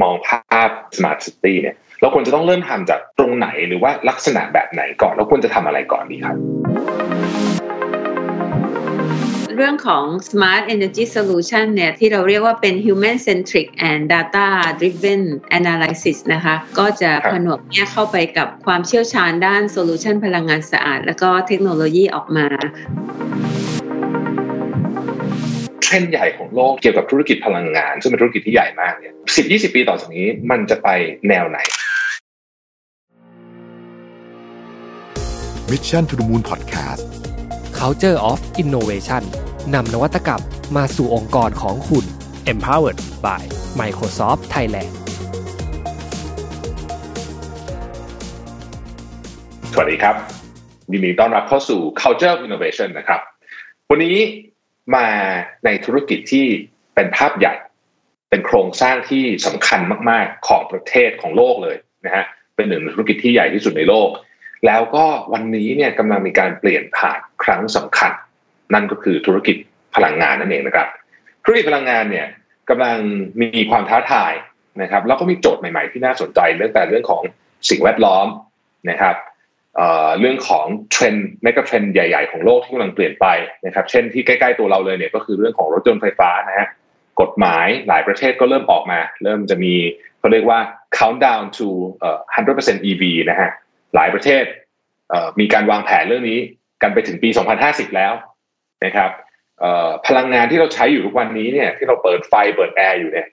มองภาพ smart city เนี่ยเราควรจะต้องเริ่มทำจากตรงไหนหรือว่าลักษณะแบบไหนก่อนแล้วควรจะทำอะไรก่อนดีครับเรื่องของ Smart Energy Solution เนี่ยที่เราเรียกว่าเป็น Human Centric and Data Driven Analysis นะคะ ก็จะผนวกแยกเข้าไปกับความเชี่ยวชาญด้านโซลูชันพลังงานสะอาด แล้วก็เทคโนโลยีออกมา เทรนด์ใหญ่ของโลกเกี่ยวกับธุรกิจพลังงาน ซึ่งเป็นธุรกิจที่ใหญ่มากเนี่ยสิบยี่สิบปีต่อจากนี้มันจะไปแนวไหน Mission to the Moon Podcast Culture of Innovation นำนวัตกรรมมาสู่องค์กรของคุณ Empowered by Microsoft Thailand สวัสดีครับยินดีต้อนรับเข้าสู่ Culture of Innovation นะครับ วันนี้ มาในธุรกิจที่เป็นภาพใหญ่ เป็นโครงสร้างที่สำคัญมาก ๆ ของประเทศของโลกเลยนะฮะเป็นหนึ่งในธุรกิจที่ใหญ่ที่สุดในโลก แล้วก็วันนี้เนี่ยกำลังมีการเปลี่ยนผ่านครั้งสำคัญ นั่นก็คือธุรกิจพลังงานนั่นเองนะครับธุรกิจพลังงานเนี่ยกำลังมีความท้าทายนะครับ แล้วก็มีโจทย์ใหม่ ๆ ที่น่าสนใจเรื่องแต่เรื่องของสิ่งแวดล้อมนะครับ เรื่องของเทรนด์เมกะเทรนด์ใหญ่ ๆ ของโลกที่กำลังเปลี่ยนไปนะครับ เช่นที่ใกล้ๆตัวเราเลยเนี่ยก็คือเรื่องของรถยนต์ไฟฟ้านะฮะกฎหมายหลายประเทศก็เริ่มออกมา เริ่มจะมีเขาเรียกว่า countdown to 100% EV นะฮะหลายประเทศมีการวางแผนเรื่องนี้กันไปถึงปี 2050 แล้วนะครับพลังงานที่เราใช้อยู่ทุกวันนี้เนี่ยที่เราเปิดไฟเปิดแอร์อยู่เนี่ย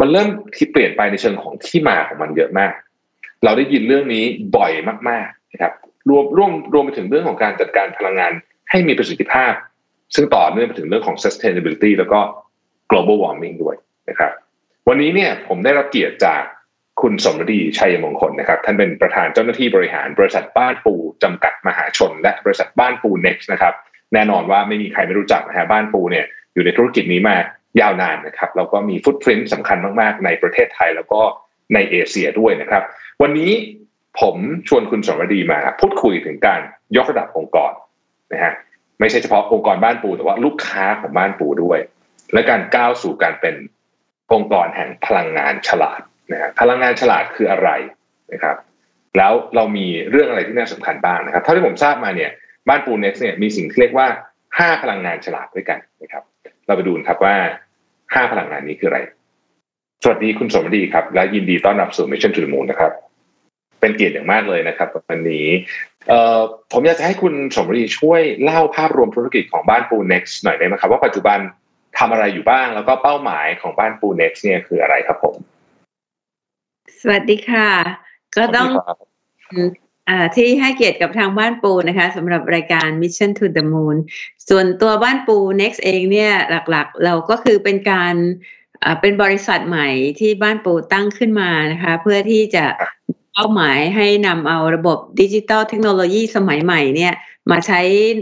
มันเริ่มที่เปลี่ยนไปในเชิงของที่มาของมันเยอะมาก เราได้ยินเรื่องนี้บ่อยมาก นะครับรวมร่วมรวมไปถึงเรื่องของการจัดการพลังงานให้มีประสิทธิภาพ ซึ่งต่อเนื่องไปถึงเรื่องของ sustainability แล้วก็ global warming ด้วยนะครับ วันนี้เนี่ยผมได้รับเกียรติจากคุณสมรดีชัยมงคลนะครับ ท่านเป็นประธานเจ้าหน้าที่บริหารบริษัทบ้านปูจำกัดมหาชน และบริษัทบ้านปู next นะครับ แน่นอนว่าไม่มีใครไม่รู้จักนะฮะบ้านปูเนี่ยอยู่ในธุรกิจนี้มายาวนานนะครับแล้วก็มีฟุตพิ้นสำคัญมากๆ ในประเทศไทยแล้วก็ในเอเชียด้วยนะครับ วันนี้ ผมชวนคุณสมรดีมาพูดคุยถึงการยกระดับองค์กรนะฮะไม่ใช่เฉพาะองค์กรบ้านปูแต่ว่าลูกค้าของบ้านปูด้วย และการก้าวสู่การเป็นองค์กรแห่งพลังงานฉลาดนะฮะพลังงานฉลาดคืออะไรนะครับ แล้วเรามีเรื่องอะไรที่น่าสำคัญบ้างนะครับเท่าที่ผมทราบมาเนี่ยบ้านปูเน็กซ์เนี่ยมีสิ่งที่เรียกว่าห้าพลังงานฉลาดด้วยกันนะครับ เราไปดูนครับว่าห้าพลังงานนี้คืออะไร สวัสดีคุณสมดีครับ และยินดีต้อนรับสู่ Mission to the Moon นะครับ เป็นเกียรติอย่างมากเลยนะครับวันนี้ผมอยากจะให้คุณสมรีช่วยเล่าภาพรวมธุรกิจของบ้านปู next หน่อยได้ไหมครับ ว่าปัจจุบันทำอะไรอยู่บ้างแล้วก็เป้าหมายของบ้านปู next เนี่ยคืออะไรครับผม สวัสดีค่ะ ก็ต้องอที่ให้เกียรติกับทางบ้านปูนะคะสำหรับรายการ Mission to the Moon ส่วนตัวบ้านปู next เองเนี่ยหลักๆ เราก็คือเป็นการเป็นบริษัทใหม่ที่บ้านปูตั้งขึ้นมานะคะ เพื่อที่จะ เป้าหมายให้นำเอาระบบดิจิตอลเทคโนโลยีสมัยใหม่เนี่ยมาใช้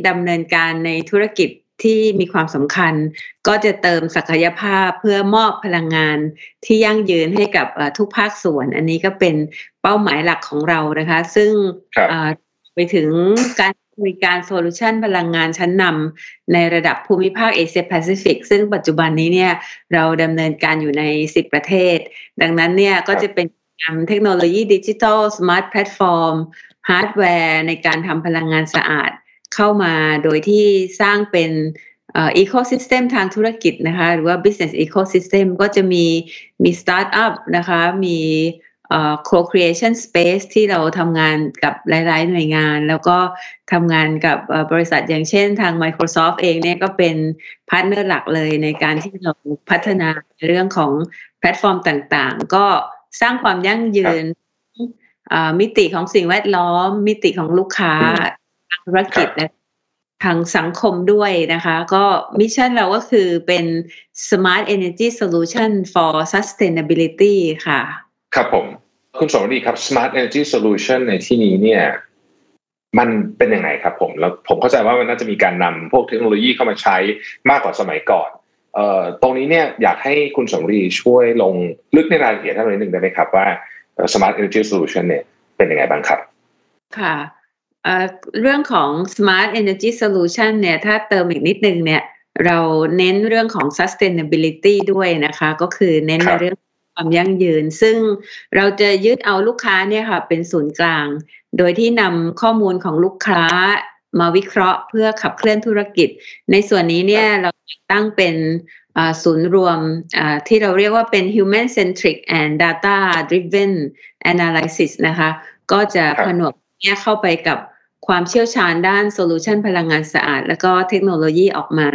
ดำเนินการในธุรกิจที่มีความสำคัญ ก็จะเติมศักยภาพเพื่อมอบพลังงานที่ยั่งยืนให้กับทุกภาคส่วน อันนี้ก็เป็นเป้าหมายหลักของเรานะคะ ซึ่งไปถึงการบริการโซลูชันพลังงานชั้นนำในระดับภูมิภาคเอเชียแปซิฟิกซึ่งปัจจุบันนี้เนี่ยเราดำเนินการอยู่ใน 10 ประเทศ ดังนั้นเนี่ยก็จะเป็นนำ เทคโนโลยีดิจิทัล smart platform ฮาร์ดแวร์ในการทำพลังงานสะอาดเข้ามาโดยที่สร้างเป็น ecosystem ทางธุรกิจนะคะ หรือว่า business ecosystem ก็จะมีมีสตาร์ทอัพนะคะ มี co-creation space ที่เราทำงานกับหลาย ๆ หน่วยงาน แล้วก็ทำงานกับบริษัทอย่างเช่นทาง Microsoft เองเนี่ยก็เป็น partner หลักเลยในการที่เราพัฒนาเรื่องของแพลตฟอร์มต่าง ๆ ก็ สร้างความยั่งยืนมิติของสิ่งแวดล้อม มิติของลูกค้าธุรกิจและทางสังคมด้วยนะคะ ก็ mission เราก็คือเป็น Smart Energy Solution for Sustainability ค่ะ ครับผม คุณสมรีครับ Smart Energy Solution ในที่นี้เนี่ย มันเป็นยังไงครับผม แล้วผมเข้าใจว่ามันน่าจะมีการนำพวกเทคโนโลยีเข้ามาใช้มากกว่าสมัยก่อน ตรงนี้เนี่ยอยากให้คุณสมรีช่วยลงลึกในรายละเอียดท่านนิดหนึ่งได้ไหมครับว่า Smart Energy Solution เนี่ยเป็นยังไงบ้างครับ ค่ะเรื่องของ Smart Energy Solution เนี่ยถ้าเติมอีกนิดนึงเนี่ยเราเน้นเรื่องของ sustainability ด้วยนะคะ ก็คือเน้นในเรื่องความยั่งยืน ซึ่งเราจะยึดเอาลูกค้าเนี่ยค่ะเป็นศูนย์กลาง โดยที่นำข้อมูลของลูกค้า มาวิเคราะห์เพื่อขับเคลื่อนธุรกิจ ในส่วนนี้เนี่ยเราตั้งเป็นศูนย์รวมที่เราเรียกว่าเป็น human centric and data driven analysis นะคะ ก็จะผนวกเนี่ยเข้าไปกับความเชี่ยวชาญด้าน solution พลังงานสะอาด แล้วก็เทคโนโลยีออกมา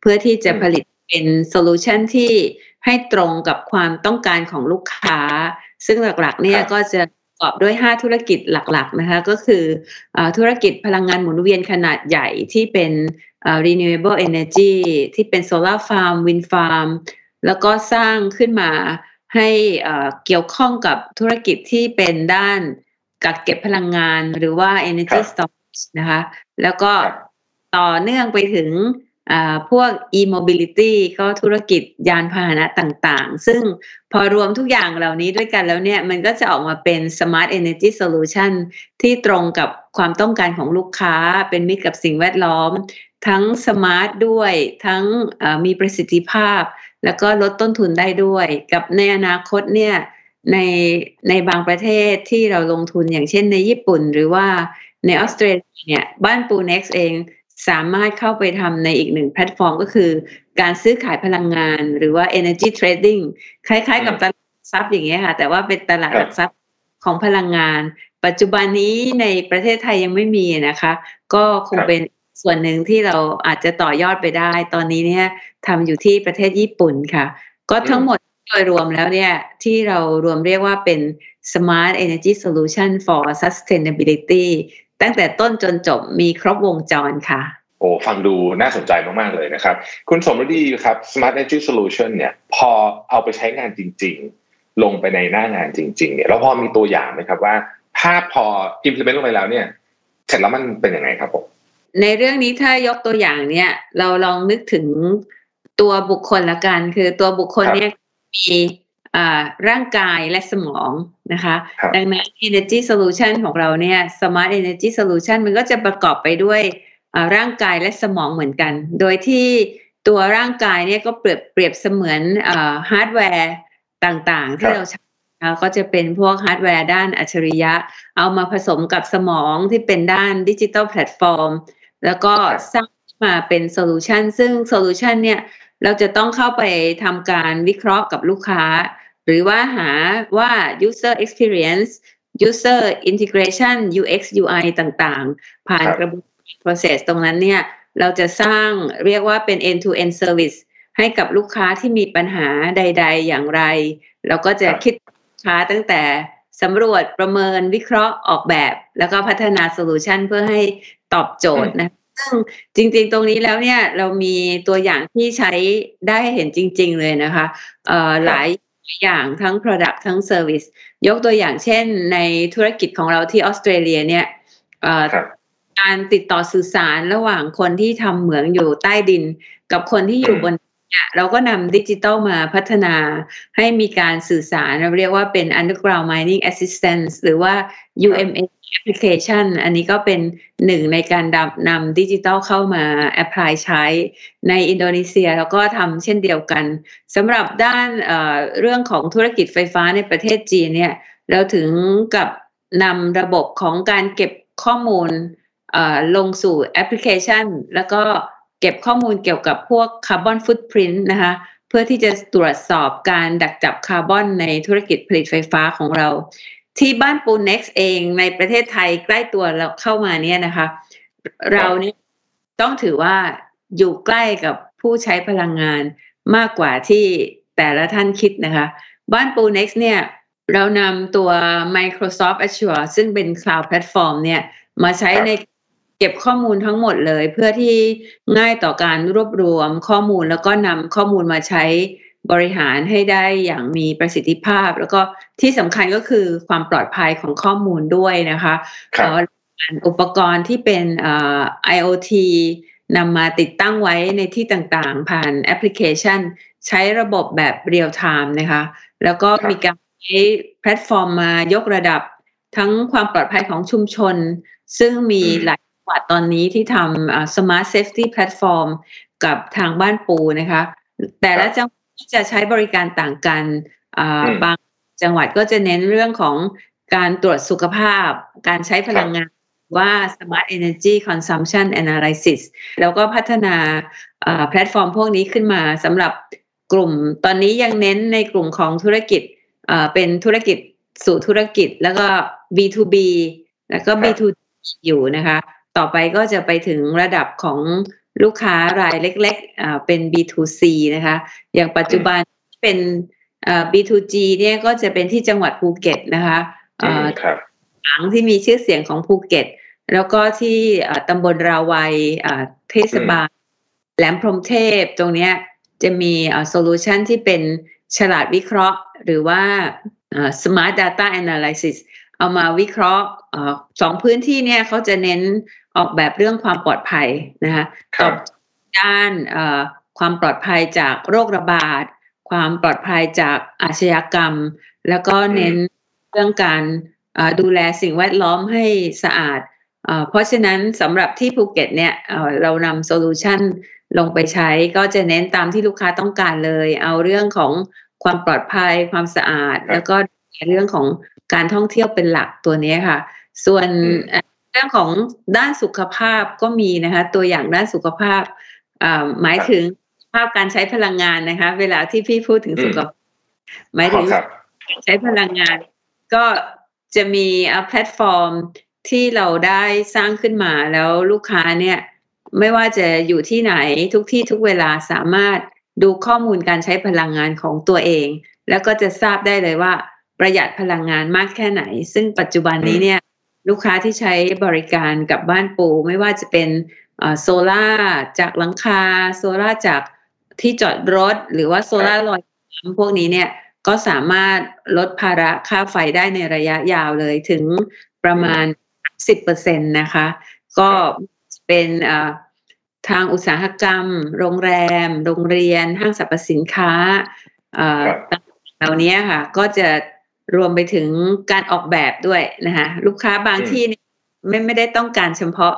เพื่อที่จะผลิตเป็น solution ที่ให้ตรงกับความต้องการของลูกค้า ซึ่งหลักๆเนี่ยก็จะประ กอบด้วย 5 ธุรกิจหลักๆนะคะก็คืออธุรกิจพลังงานหมุนเวียนขนาดใหญ่ที่เป็น renewable energy ที่เป็น solar farm wind farm แล้วก็สร้างขึ้นมาให้เกี่ยวข้องกับธุรกิจที่เป็นด้านกักเก็บพลังงานหรือว่า energy storage นะคะแล้วก็ต่อเนื่องไปถึง พวก e-mobility ก็ธุรกิจยานพาหนะต่างๆ ซึ่งพอรวมทุกอย่างเหล่านี้ด้วยกันแล้วเนี่ย มันก็จะออกมาเป็น smart energy solution ที่ตรงกับความต้องการของลูกค้า เป็นมิตรกับสิ่งแวดล้อม ทั้งสมาร์ทด้วย ทั้งมีประสิทธิภาพ แล้วก็ลดต้นทุนได้ด้วย กับในอนาคตเนี่ยในในบางประเทศที่เราลงทุนอย่างเช่นในญี่ปุ่น หรือว่าในออสเตรเลียเนี่ยบ้านปูเน็กซ์เอง สามารถเข้าไปทำในอีกหนึ่งแพลตฟอร์มก็คือ การซื้อขายพลังงานหรือว่า energy trading คล้ายๆ กับตลาดทรัพย์อย่างเงี้ยค่ะ แต่ว่าเป็นตลาดหลักทรัพย์ของพลังงาน ปัจจุบันนี้ในประเทศไทยยังไม่มีนะคะ ก็คงเป็นส่วนหนึ่งที่เราอาจจะต่อยอดไปได้ ตอนนี้เนี่ยทำอยู่ที่ประเทศญี่ปุ่นค่ะ ก็ทั้งหมดโดยรวมแล้วเนี่ยที่เรารวมเรียกว่าเป็น Smart Energy Solution for Sustainability ตั้งแต่ต้นจนจบมีครบวงจรค่ะโอ้ฟังดูน่าสนใจมาก ๆ เลยนะครับ คุณสมรดีครับ Smart Energy Solution เนี่ย พอเอาไปใช้งานจริง ๆ ลงไปในหน้างานจริง ๆ เนี่ยแล้วพอมีตัวอย่างไหมครับว่า ถ้าพอ implement ลงไปแล้วเนี่ย เสร็จแล้วมันเป็นยังไงครับผมในเรื่องนี้ถ้ายกตัวอย่างเนี่ย เราลองนึกถึงตัวบุคคลละกัน คือตัวบุคคลเนี่ยมี ร่างกายและสมองนะคะดังนั้น Energy Solution ของเราเนี่ย Smart Energy Solution มันก็จะประกอบไปด้วยร่างกายและสมองเหมือนกัน โดยที่ตัวร่างกายเนี่ยก็เปรียบเปรียบเสมือนฮาร์ดแวร์ต่างๆ ที่เราใช้ก็จะเป็นพวกฮาร์ดแวร์ด้านอัจฉริยะ เอามาผสมกับสมองที่เป็นด้าน digital platform แล้วก็สร้างมาเป็น solution ซึ่ง solution เนี่ยเราจะต้องเข้าไปทำการวิเคราะห์กับลูกค้า หรือว่าหาว่า user experience user integration UX UI ต่างๆ ผ่านกระบวน process ตรงนั้นเนี่ย เราจะสร้างเรียกว่าเป็น end to end service ให้กับลูกค้าที่มีปัญหาใด ๆ อย่างไร เราก็จะคิดค้าตั้งแต่สำรวจประเมินวิเคราะห์ออกแบบ แล้วก็พัฒนาโซลูชันเพื่อให้ตอบโจทย์นะซึ่งจริงๆ ตรงนี้แล้วเนี่ยเรามีตัวอย่างที่ใช้ได้เห็นจริง ๆ เลยนะคะหลาย อย่างทั้ง Product ทั้ง Service ยกตัวอย่างเช่นในธุรกิจของเราที่ออสเตรเลียเนี่ยการติดต่อสื่อสารระหว่างคนที่ทำเหมืองอยู่ใต้ดิน กับคนที่อยู่บน เราก็นำดิจิตอลมาพัฒนาให้มีการสื่อสารเราเรียกว่าเป็น underground mining assistance หรือว่า UMS application อันนี้ก็เป็นหนึ่งในการนำดิจิตอลเข้ามา apply ใช้ในอินโดนีเซีย แล้วก็ทำเช่นเดียวกันสำหรับด้านเเรื่องของธุรกิจไฟฟ้าในประเทศจีนเนี่ยเราถึงกับนำระบบของการเก็บข้อมูลลงสู่แอปพลิเคชัน แล้วก็ เก็บข้อมูลเกี่ยวกับพวกคาร์บอนฟุตพิ้นนะคะเพื่อที่จะตรวจสอบการดักจับคาร์บอนในธุรกิจผลิตไฟฟ้าของเรา ที่บ้านปูเน Next เองในประเทศไทยใกล้ตัวเราเข้ามาเนี่ยนะคะ เราเนี่ยต้องถือว่าอยู่ใกล้กับผู้ใช้พลังงานมากกว่าที่แต่ละท่านคิดนะคะ บ้านปู Next เนี่ยเรานำตัว Microsoft Azure ซึ่งเป็น Cloud Platform เนี่ยมาใช้ใน เก็บข้อมูลทั้งหมดเลย เพื่อที่ง่ายต่อการรวบรวมข้อมูลแล้วก็นำข้อมูลมาใช้บริหารให้ได้อย่างมีประสิทธิภาพ แล้วก็ที่สำคัญก็คือความปลอดภัยของข้อมูลด้วยนะคะอุปกรณ์ที่เป็น IoT นำมาติดตั้งไว้ในที่ต่างๆ ผ่านแอปพลิเคชัน ใช้ระบบแบบ real-time นะคะ แล้วก็มีการใช้แพลตฟอร์มมายกระดับทั้งความปลอดภัยของชุมชน ซึ่งมีหลายจังห วัดตอนนี้ที่ทำ smart safety platform กับทางบ้านปูนะคะ แต่ละจังหวัดจะใช้บริการต่างกันบางจังหวัดก็จะเน้นเรื่องของการตรวจสุขภาพ การใช้พลังงานว่า Smart Energy Consumption Analysis แล้วก็พัฒนาแพลตฟอร์มพวกนี้ขึ้นมาสำหรับกลุ่ม ตอนนี้ยังเน้นในกลุ่มของธุรกิจเป็นธุรกิจสู่ธุรกิจแล้วก็ B2B แล้วก็ B2G อยู่นะคะ ต่อไปก็จะไปถึงระดับของลูกค้ารายเล็กๆเป็น B2C นะคะ อย่างปัจจุบันเป็น B2G เนี่ยก็จะเป็นที่จังหวัดภูเก็ตนะคะหาดที่มีชื่อเสียงของภูเก็ต แล้วก็ที่ตำบลราวัยเทศบาลแหลมพรมเทพตรงนี้จะมีโซลูชันที่เป็นฉลาดวิเคราะห์ หรือว่า smart data analysis เอามาวิเคราะห์สองพื้นที่เนี่ยเขาจะเน้น ออกแบบเรื่องความปลอดภัยนะคะตอบด้านความปลอดภัยจากโรคระบาด ความปลอดภัยจากอาชญากรรม แล้วก็เน้นเรื่องการดูแลสิ่งแวดล้อมให้สะอาด เพราะฉะนั้นสำหรับที่ภูเก็ตเนี่ยเรานำ solution ลงไปใช้ก็จะเน้นตามที่ลูกค้าต้องการเลย เอาเรื่องของความปลอดภัยความสะอาด แล้วก็เรื่องของการท่องเที่ยวเป็นหลักตัวนี้ค่ะ ส่วน เรื่องของด้านสุขภาพก็มีนะคะ ตัวอย่างด้านสุขภาพหมายถึงภาพการใช้พลังงานนะคะ เวลาที่พี่พูดถึงสุขภาพหมายถึงใช้พลังงาน ก็จะมีแพลตฟอร์มที่เราได้สร้างขึ้นมาแล้วลูกค้าเนี่ย ไม่ว่าจะอยู่ที่ไหนทุกที่ทุกเวลาสามารถดูข้อมูลการใช้พลังงานของตัวเอง แล้วก็จะทราบได้เลยว่าประหยัดพลังงานมากแค่ไหน ซึ่งปัจจุบันนี้เนี่ย ลูกค้าที่ใช้บริการกับบ้านปู ไม่ว่าจะเป็นโซล่าจากหลังคา โซล่าจากที่จอดรถ หรือว่าโซล่าลอยน้ำพวกนี้เนี่ยก็สามารถลดภาระค่าไฟได้ในระยะยาวเลยถึงประมาณ 10%นะคะ ก็เป็นทางอุตสาหกรรม โรงแรม โรงเรียน ห้างสรรพสินค้าเหล่านี้ค่ะ ก็จะ รวมไปถึงการออกแบบด้วยนะคะลูกค้าบางที่ไม่ไม่ได้ต้องการเฉพาะ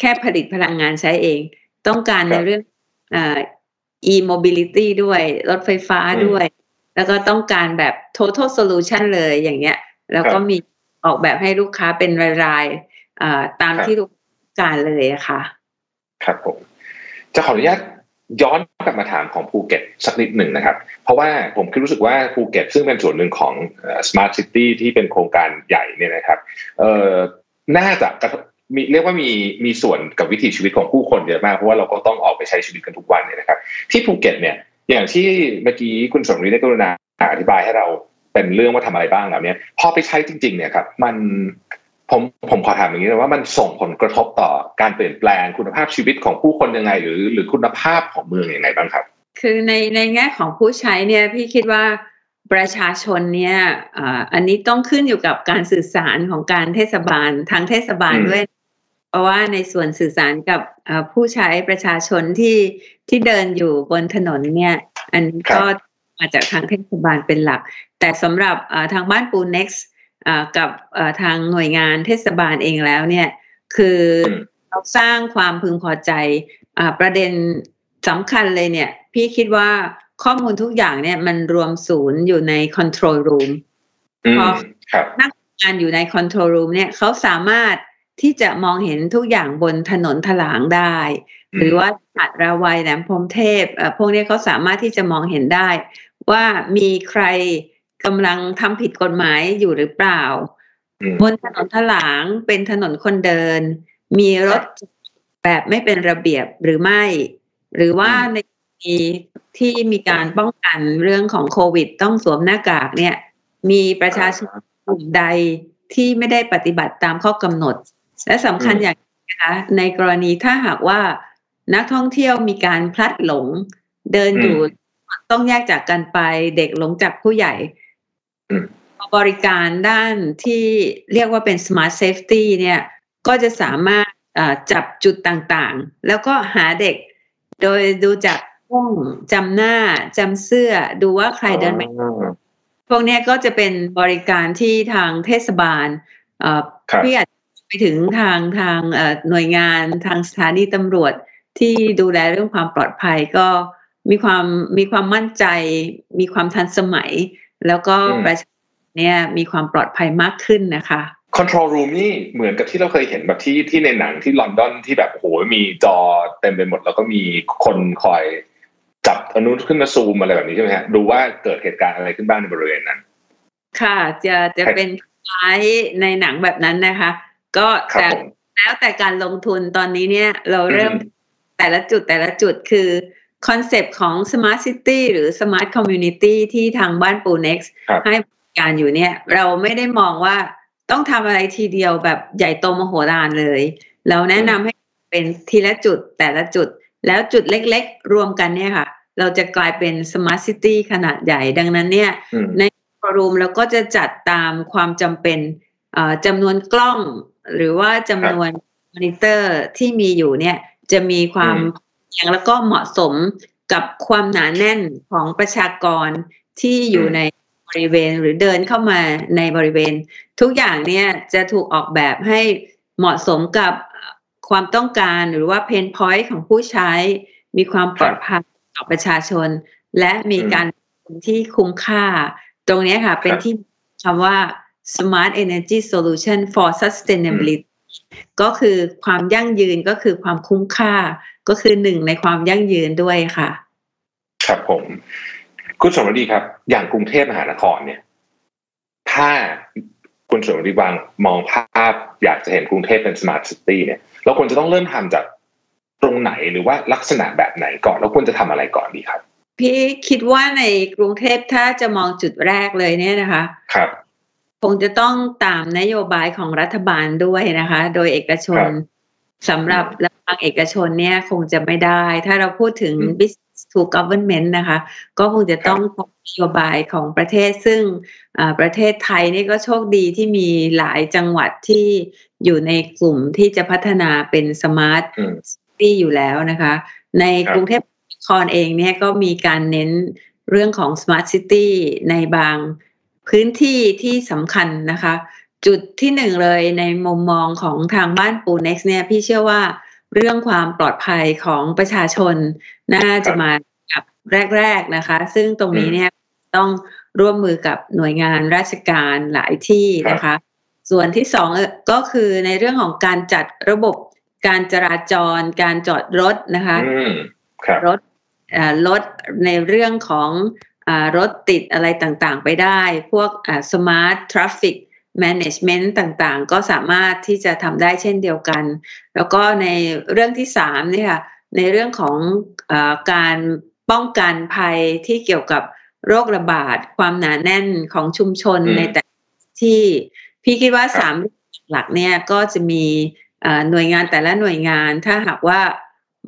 แค่ผลิตพลังงานใช้เอง ต้องการในเรื่องอ e-mobility ด้วย รถไฟฟ้าด้วย แล้วก็ต้องการแบบ total solution เลยอย่างเงี้ย แล้วก็มีออกแบบให้ลูกค้าเป็นรายๆตามที่ลูกค้าต้องการเลยอะค่ะ ครับผม จะขออนุญาต ย้อนกลับมาถามของภูเก็ตสักนิดหนึ่งนะครับ เพราะว่าผมคิดรู้สึกว่าภูเก็ตซึ่งเป็นส่วนหนึ่งของ Smart City ที่เป็นโครงการใหญ่เนี่ยนะครับเอ่อน่าจะมีเรียกว่ามีมีส่วนกับวิถีชีวิตของผู้คนเยอะมากเพราะว่าเราก็ต้องออกไปใช้ชีวิตกันทุกวันเนี่ยนะครับ ที่ภูเก็ตเนี่ย อย่างที่เมื่อกี้คุณสมฤทธิ์ได้กรุณาอธิบายให้เราเป็นเรื่องว่าทำอะไรบ้างแล้วเนี่ยพอไปใช้จริง ๆ เนี่ยครับ มัน ผมผมขอถามอย่างนี้นะว่ามันส่งผลกระทบต่อการเปลี่ยนแปลงคุณภาพชีวิตของผู้คนยังไง หรือ หรือคุณภาพของเมืองยังไงบ้างครับ คือในในแง่ของผู้ใช้เนี่ยพี่คิดว่าประชาชนเนี่ยอันนี้ต้องขึ้นอยู่กับการสื่อสารของการเทศบาลทางเทศบาลด้วย เพราะว่าในส่วนสื่อสารกับผู้ใช้ประชาชนที่ที่เดินอยู่บนถนนเนี่ย อันนี้ก็มาจากทางเทศบาลเป็นหลัก แต่สำหรับทางบ้านปู next กั บทางหน่วยงานเทศบาลเองแล้วเนี่ยคือเราสร้างความพึงพอใจประเด็นสำคัญเลยเนี่ย พี่คิดว่าข้อมูลทุกอย่างเนี่ยมันรวมศูนย์อยู่ใน control room พอนักงานอยู่ใน control room เนี่ยเขาสามารถที่จะมองเห็นทุกอย่างบนถนนถลางได้ หรือว่าอัดราวัยแหลมพรมเทพพวกนี้เขาสามารถที่จะมองเห็นได้ ว่ามีใคร กำลังทำผิดกฎหมายอยู่หรือเปล่า บนถนนถลางเป็นถนนคนเดิน มีรถแบบไม่เป็นระเบียบหรือไม่ หรือว่าในทีที่มีการป้องกันเรื่องของโควิด ต้องสวมหน้ากากเนี่ย มีประชาชนกลุ่มใดที่ไม่ได้ปฏิบัติตามข้อกำหนด และสำคัญอย่างนะคะในกรณีถ้าหากว่านักท่องเที่ยวมีการพลัดหลงเดินอยู่ต้องแยกจากกันไปเด็กหลงจากผู้ใหญ่ บริการด้านที่เรียกว่าเป็น smart safety เนี่ยก็จะสามารถจับจุดต่างๆ แล้วก็หาเด็ก โดยดูจากกล้องจำหน้าจำเสื้อดูว่าใครเดินไปพวกนี้ก็จะเป็นบริการที่ทางเทศบาลพี่อาจไปถึงทางทางหน่วยงานทางสถานีตำรวจที่ดูแลเรื่องความปลอดภัยก็มีความมีความมั่นใจ มีความทันสมัย แล้วก็อืมประชาชนเนี่ยมีความปลอดภัยมากขึ้นนะคะคอนโทรลรูมนี่เหมือนกับที่เราเคยเห็นแบบที่ที่ในหนังที่ลอนดอนที่แบบโอ้โหมีจอเต็มไปหมด แล้วก็มีคนคอยจับอนุขึ้นมาซูมอะไรแบบนี้ใช่ไหมฮะดูว่าเกิดเหตุการณ์อะไรขึ้นบ้างในบริเวณนั้น ค่ะจะจะครับเป็นคล้ายในหนังแบบนั้นนะคะ ก็ครับแต่ผมแล้วแต่การลงทุนตอนนี้เนี่ยเราเริ่มอืมแต่ละจุดแต่ละจุดคือ concept ของ Smart City หรือ Smart Community ที่ทางบ้านปู Next ครับให้บริการอยู่เนี่ย เราไม่ได้มองว่าต้องทำอะไรทีเดียวแบบใหญ่โตมโหฬารเลย เราแนะนำให้เป็นทีละจุดแต่ละจุด แล้วจุดเล็กๆ รวมกันเนี่ยค่ะ เราจะกลายเป็น Smart City ขนาดใหญ่ดังนั้นเนี่ยอืมในshowroom เราก็จะจัดตามความจำเป็นเอ่อจำนวนกล้อง หรือว่าจำนวนมอนิเตอร์ที่มีอยู่เนี่ยจะมีความอืม เพียงแล้วก็เหมาะสมกับความหนาแน่นของประชากรที่อยู่อืมในบริเวณหรือเดินเข้ามาในบริเวณ ทุกอย่างเนี่ยจะถูกออกแบบให้เหมาะสมกับความต้องการหรือว่า pain point ของผู้ใช้ มีความปลอดภัยต่อประชาชน และมีการลงทุนที่คุ้มค่า ตรงเนี้ยค่ะเป็นที่คำว่า Smart Energy Solution for Sustainability ก็คือความยั่งยืนก็คือความคุ้มค่า ก็คือหนึ่งในความยั่งยืนด้วยค่ะ ครับผม คุณสมฤดีครับ อย่างกรุงเทพมหานครเนี่ย ถ้าคุณสมฤดีวางมองภาพ อยากจะเห็นกรุงเทพเป็น smart city เนี่ย เราควรจะต้องเริ่มทำจากตรงไหนหรือว่าลักษณะแบบไหนก่อน แล้วควรจะทำอะไรก่อนดีครับ พี่คิดว่าในกรุงเทพถ้าจะมองจุดแรกเลยเนี่ยนะคะ ครับคงจะต้องตามนโยบายของรัฐบาลด้วยนะคะ โดยเอกชนครับ สำหรับรัฐบาลเอกชนเนี่ยคงจะไม่ได้ ถ้าเราพูดถึงอืม business to government นะคะ ก็คงจะต้องตามนโยบายของประเทศซึ่งอ่าประเทศไทยนี่ก็โชคดีที่มีหลายจังหวัดที่อยู่ในกลุ่มที่จะพัฒนาเป็นสมาร์ทอืมซิตี้อยู่แล้วนะคะ ในครับกรุงเทพมหานครเองเนี่ยก็มีการเน้นเรื่องของ Smart City ในบางพื้นที่ที่สำคัญนะคะ จุดที่หนึ่งเลยในมุมมองของทางบ้านปู Next เนี่ยพี่เชื่อว่าเรื่องความปลอดภัยของประชาชนน่าจะมากับแรก ๆนะคะ ซึ่งตรงนี้เนี่ยต้องร่วมมือกับหน่วยงานราชการหลายที่นะคะ ส่วนที่สองเอ่อก็คือในเรื่องของการจัดระบบการจราจร การจอดรถนะคะอืมครับรถเอ่อลดในเรื่องของอารถติดอะไรต่างๆ ไปได้ พวกสมาร์ททราฟิก แม a จเมนต์ต่างๆ ก็สามารถที่จะทำได้เช่นเดียวกัน แล้วก็ในเรื่องที่สามเนี่ยค่ะในเรื่องของอาการป้องกันภัยที่เกี่ยวกับโรคระบาด ความหนาแน่นของชุมชนอืมในแต่ละที่พี่คิดว่าครับสามเรื่องหลักเนี่ยก็จะมีเอ่อหน่วยงานแต่ละหน่วยงานถ้าหากว่า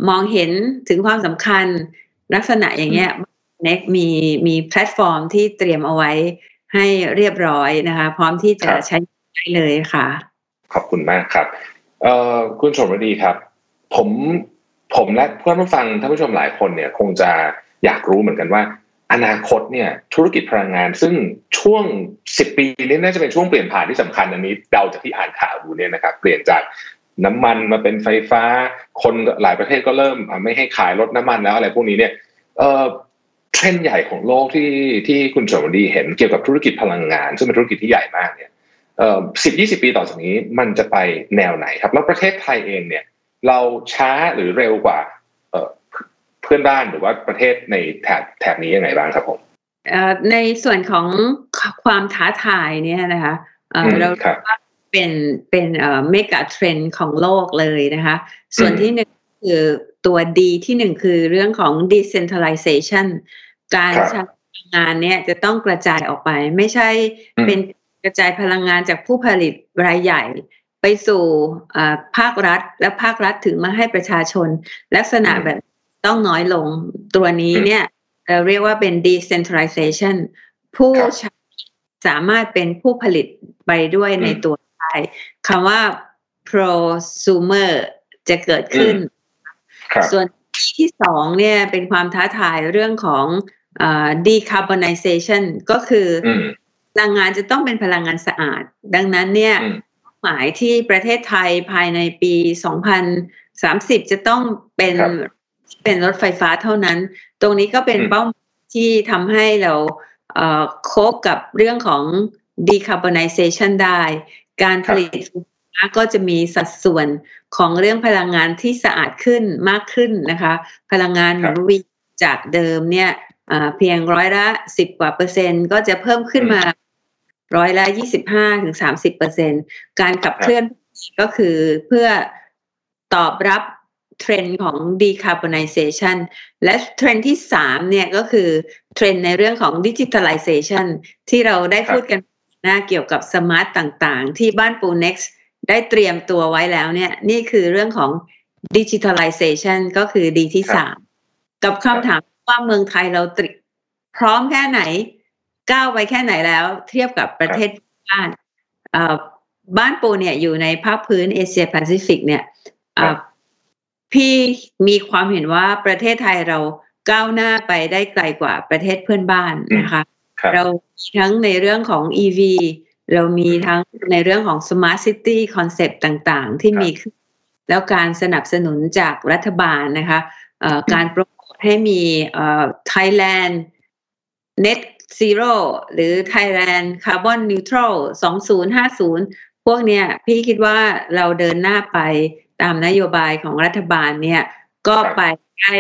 มองเห็นถึงความสำคัญลักษณะอย่างเงี้ยเน็กมีมีแพลตฟอร์มที่เตรียมเอาไว้ ให้เรียบร้อยนะคะ พร้อมที่จะครับใช้ได้เลยค่ะ ขอบคุณมากครับเอ่อคุณสมรดีครับ ผมผมและเพื่อนผู้ฟังท่านผู้ชมหลายคนเนี่ย คงจะอยากรู้เหมือนกันว่า อนาคตเนี่ยธุรกิจพลังงาน ซึ่งช่วงสิบปีนี้น่าจะเป็นช่วงเปลี่ยนผ่านที่สำคัญอันนี้เดาจากที่อ่านข่าวดูเนี่ยนะครับ เปลี่ยนจากน้ำมันมาเป็นไฟฟ้า คนหลายประเทศก็เริ่มอะไม่ให้ขายรถน้ำมันแล้วอะไรพวกนี้เนี่ยเอ่อ เทรนด์ใหญ่ของโลกที่ที่คุณสมรดีเห็นเกี่ยวกับธุรกิจพลังงาน ซึ่งเป็นธุรกิจที่ใหญ่มากเนี่ยสิบยี่สิบปีต่อจากนี้มันจะไปแนวไหนครับ แล้วประเทศไทยเองเนี่ย เราช้าหรือเร็วกว่าเอ่อเพื่อนบ้านหรือว่าประเทศในแถบแถบนี้ยังไงบ้างครับผมเอ่อในส่วนของความท้าทายเนี่ยนะคะเอ่ออืมเราครับว่าเป็นเป็นเอ่อเมกะเทรนด์ของโลกเลยนะคะ ส่วนอืมที่หนึ่งคือตัวดีที่หนึ่งคือเรื่องของ decentralization การครับใช้พลังงานเนี่ยจะต้องกระจายออกไป ไม่ใช่อืมเป็นกระจายพลังงานจากผู้ผลิตรายใหญ่ไปสู่อ่าภาครัฐ และภาครัฐถึงมาให้ประชาชน ลักษณะอืมแบบต้องน้อยลงตัวนี้อืมเนี่ยเราเรียกว่าเป็น decentralization ผู้ครับใช้สามารถเป็นผู้ผลิตไปด้วยอืมในตัวได้คำว่า prosumer จะเกิดขึ้นครับส่วนที่สองเนี่ยเป็นความท้าทายเรื่องของอา decarbonization ก็คือออืมพลังงานจะต้องเป็นพลังงานสะอาด ดังนั้นเนี่ยอืมหมายที่ประเทศไทยภายในปี 2030 จะต้องเป็นครับเป็นรถไฟฟ้าเท่านั้น ตรงนี้ก็เป็นอืมเป้าหมายที่ทำให้เราโคบกับเรื่องของ decarbonization ได้ การผลิตก็จะมีสัดส่วนของเรื่องพลังงานที่สะอาดขึ้นมากขึ้นนะคะ พลังงานหมุนเวียนจากเดิมเนี่ย เพียงร้อยละสิบกว่าเปอร์เซ็นต์ก็จะเพิ่มขึ้นมาร้อยละยี่สิบห้าถึงสามสิบเปอร์เซ็นต์การขับเคลื่อนก็คือเพื่อตอบรับเทรนด์ของ decarbonization และเทรนด์ที่สามเนี่ยก็คือเทรนด์ในเรื่องของ digitalization ที่เราได้พูดกันนะเกี่ยวกับ smart ต่างๆ ที่บ้านปู next ได้เตรียมตัวไว้แล้วเนี่ยนี่คือเรื่องของ digitalization ก็คือดีที่สามกับคำถาม ว่าเมืองไทยเราตรพร้อมแค่ไหน ก้าวไปแค่ไหนแล้ว เทียบกับประเทศบ้านบ้านปูเนี่ยอยู่ในภาคพื้นเอเชียแปซิฟิกเนี่ยพี่มีความเห็นว่าประเทศไทยเราก้าวหน้าไปได้ไกลกว่าประเทศเพื่อนบ้านนะคะเราทั้งในเรื่องของ EV เรามีทั้งในเรื่องของ Smart City Concept ต่างๆ ที่มีขึ้นแล้วการสนับสนุนจากรัฐบาลนะคะการโปร โมทให้มี Thailand Net Zero หรือ Thailand Carbon Neutral 2050 พวกเนี้ยพี่คิดว่าเราเดินหน้าไปตามนโยบายของรัฐบาลเนี่ย ก็ไปได้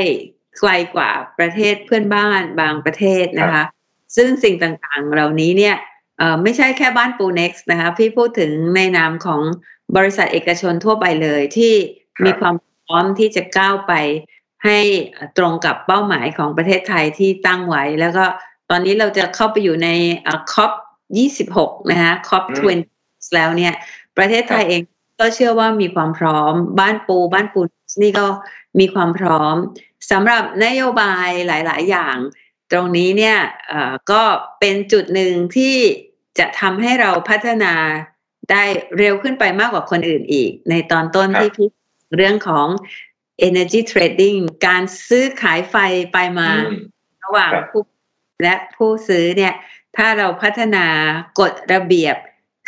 ไกลกว่าประเทศเพื่อนบ้านบางประเทศนะคะ ซึ่งสิ่งต่างๆเหล่านี้เนี่ยไม่ใช่แค่บ้านปูเน็กซ์นะคะ พี่พูดถึงในนามของบริษัทเอกชนทั่วไปเลยที่มีความพร้อมที่จะก้าวไป ให้ตรงกับเป้าหมายของประเทศไทยที่ตั้งไว้ แล้วก็ตอนนี้เราจะเข้าไปอยู่ในคอป26 นะคะคอป20 แล้วเนี่ย ประเทศไทยเองก็เชื่อว่ามีความพร้อม บ้านปูบ้านปูนี่ก็มีความพร้อมสำหรับนโยบายหลาย ๆ อย่าง ตรงนี้เนี่ยก็เป็นจุดหนึ่งที่จะทำให้เราพัฒนาได้เร็วขึ้นไปมากกว่าคนอื่นอีก ในตอนต้นที่พี่เรื่องของ energy trading การซื้อขายไฟไปมาระหว่างผู้และผู้ซื้อเนี่ย ถ้าเราพัฒนากฎระเบียบ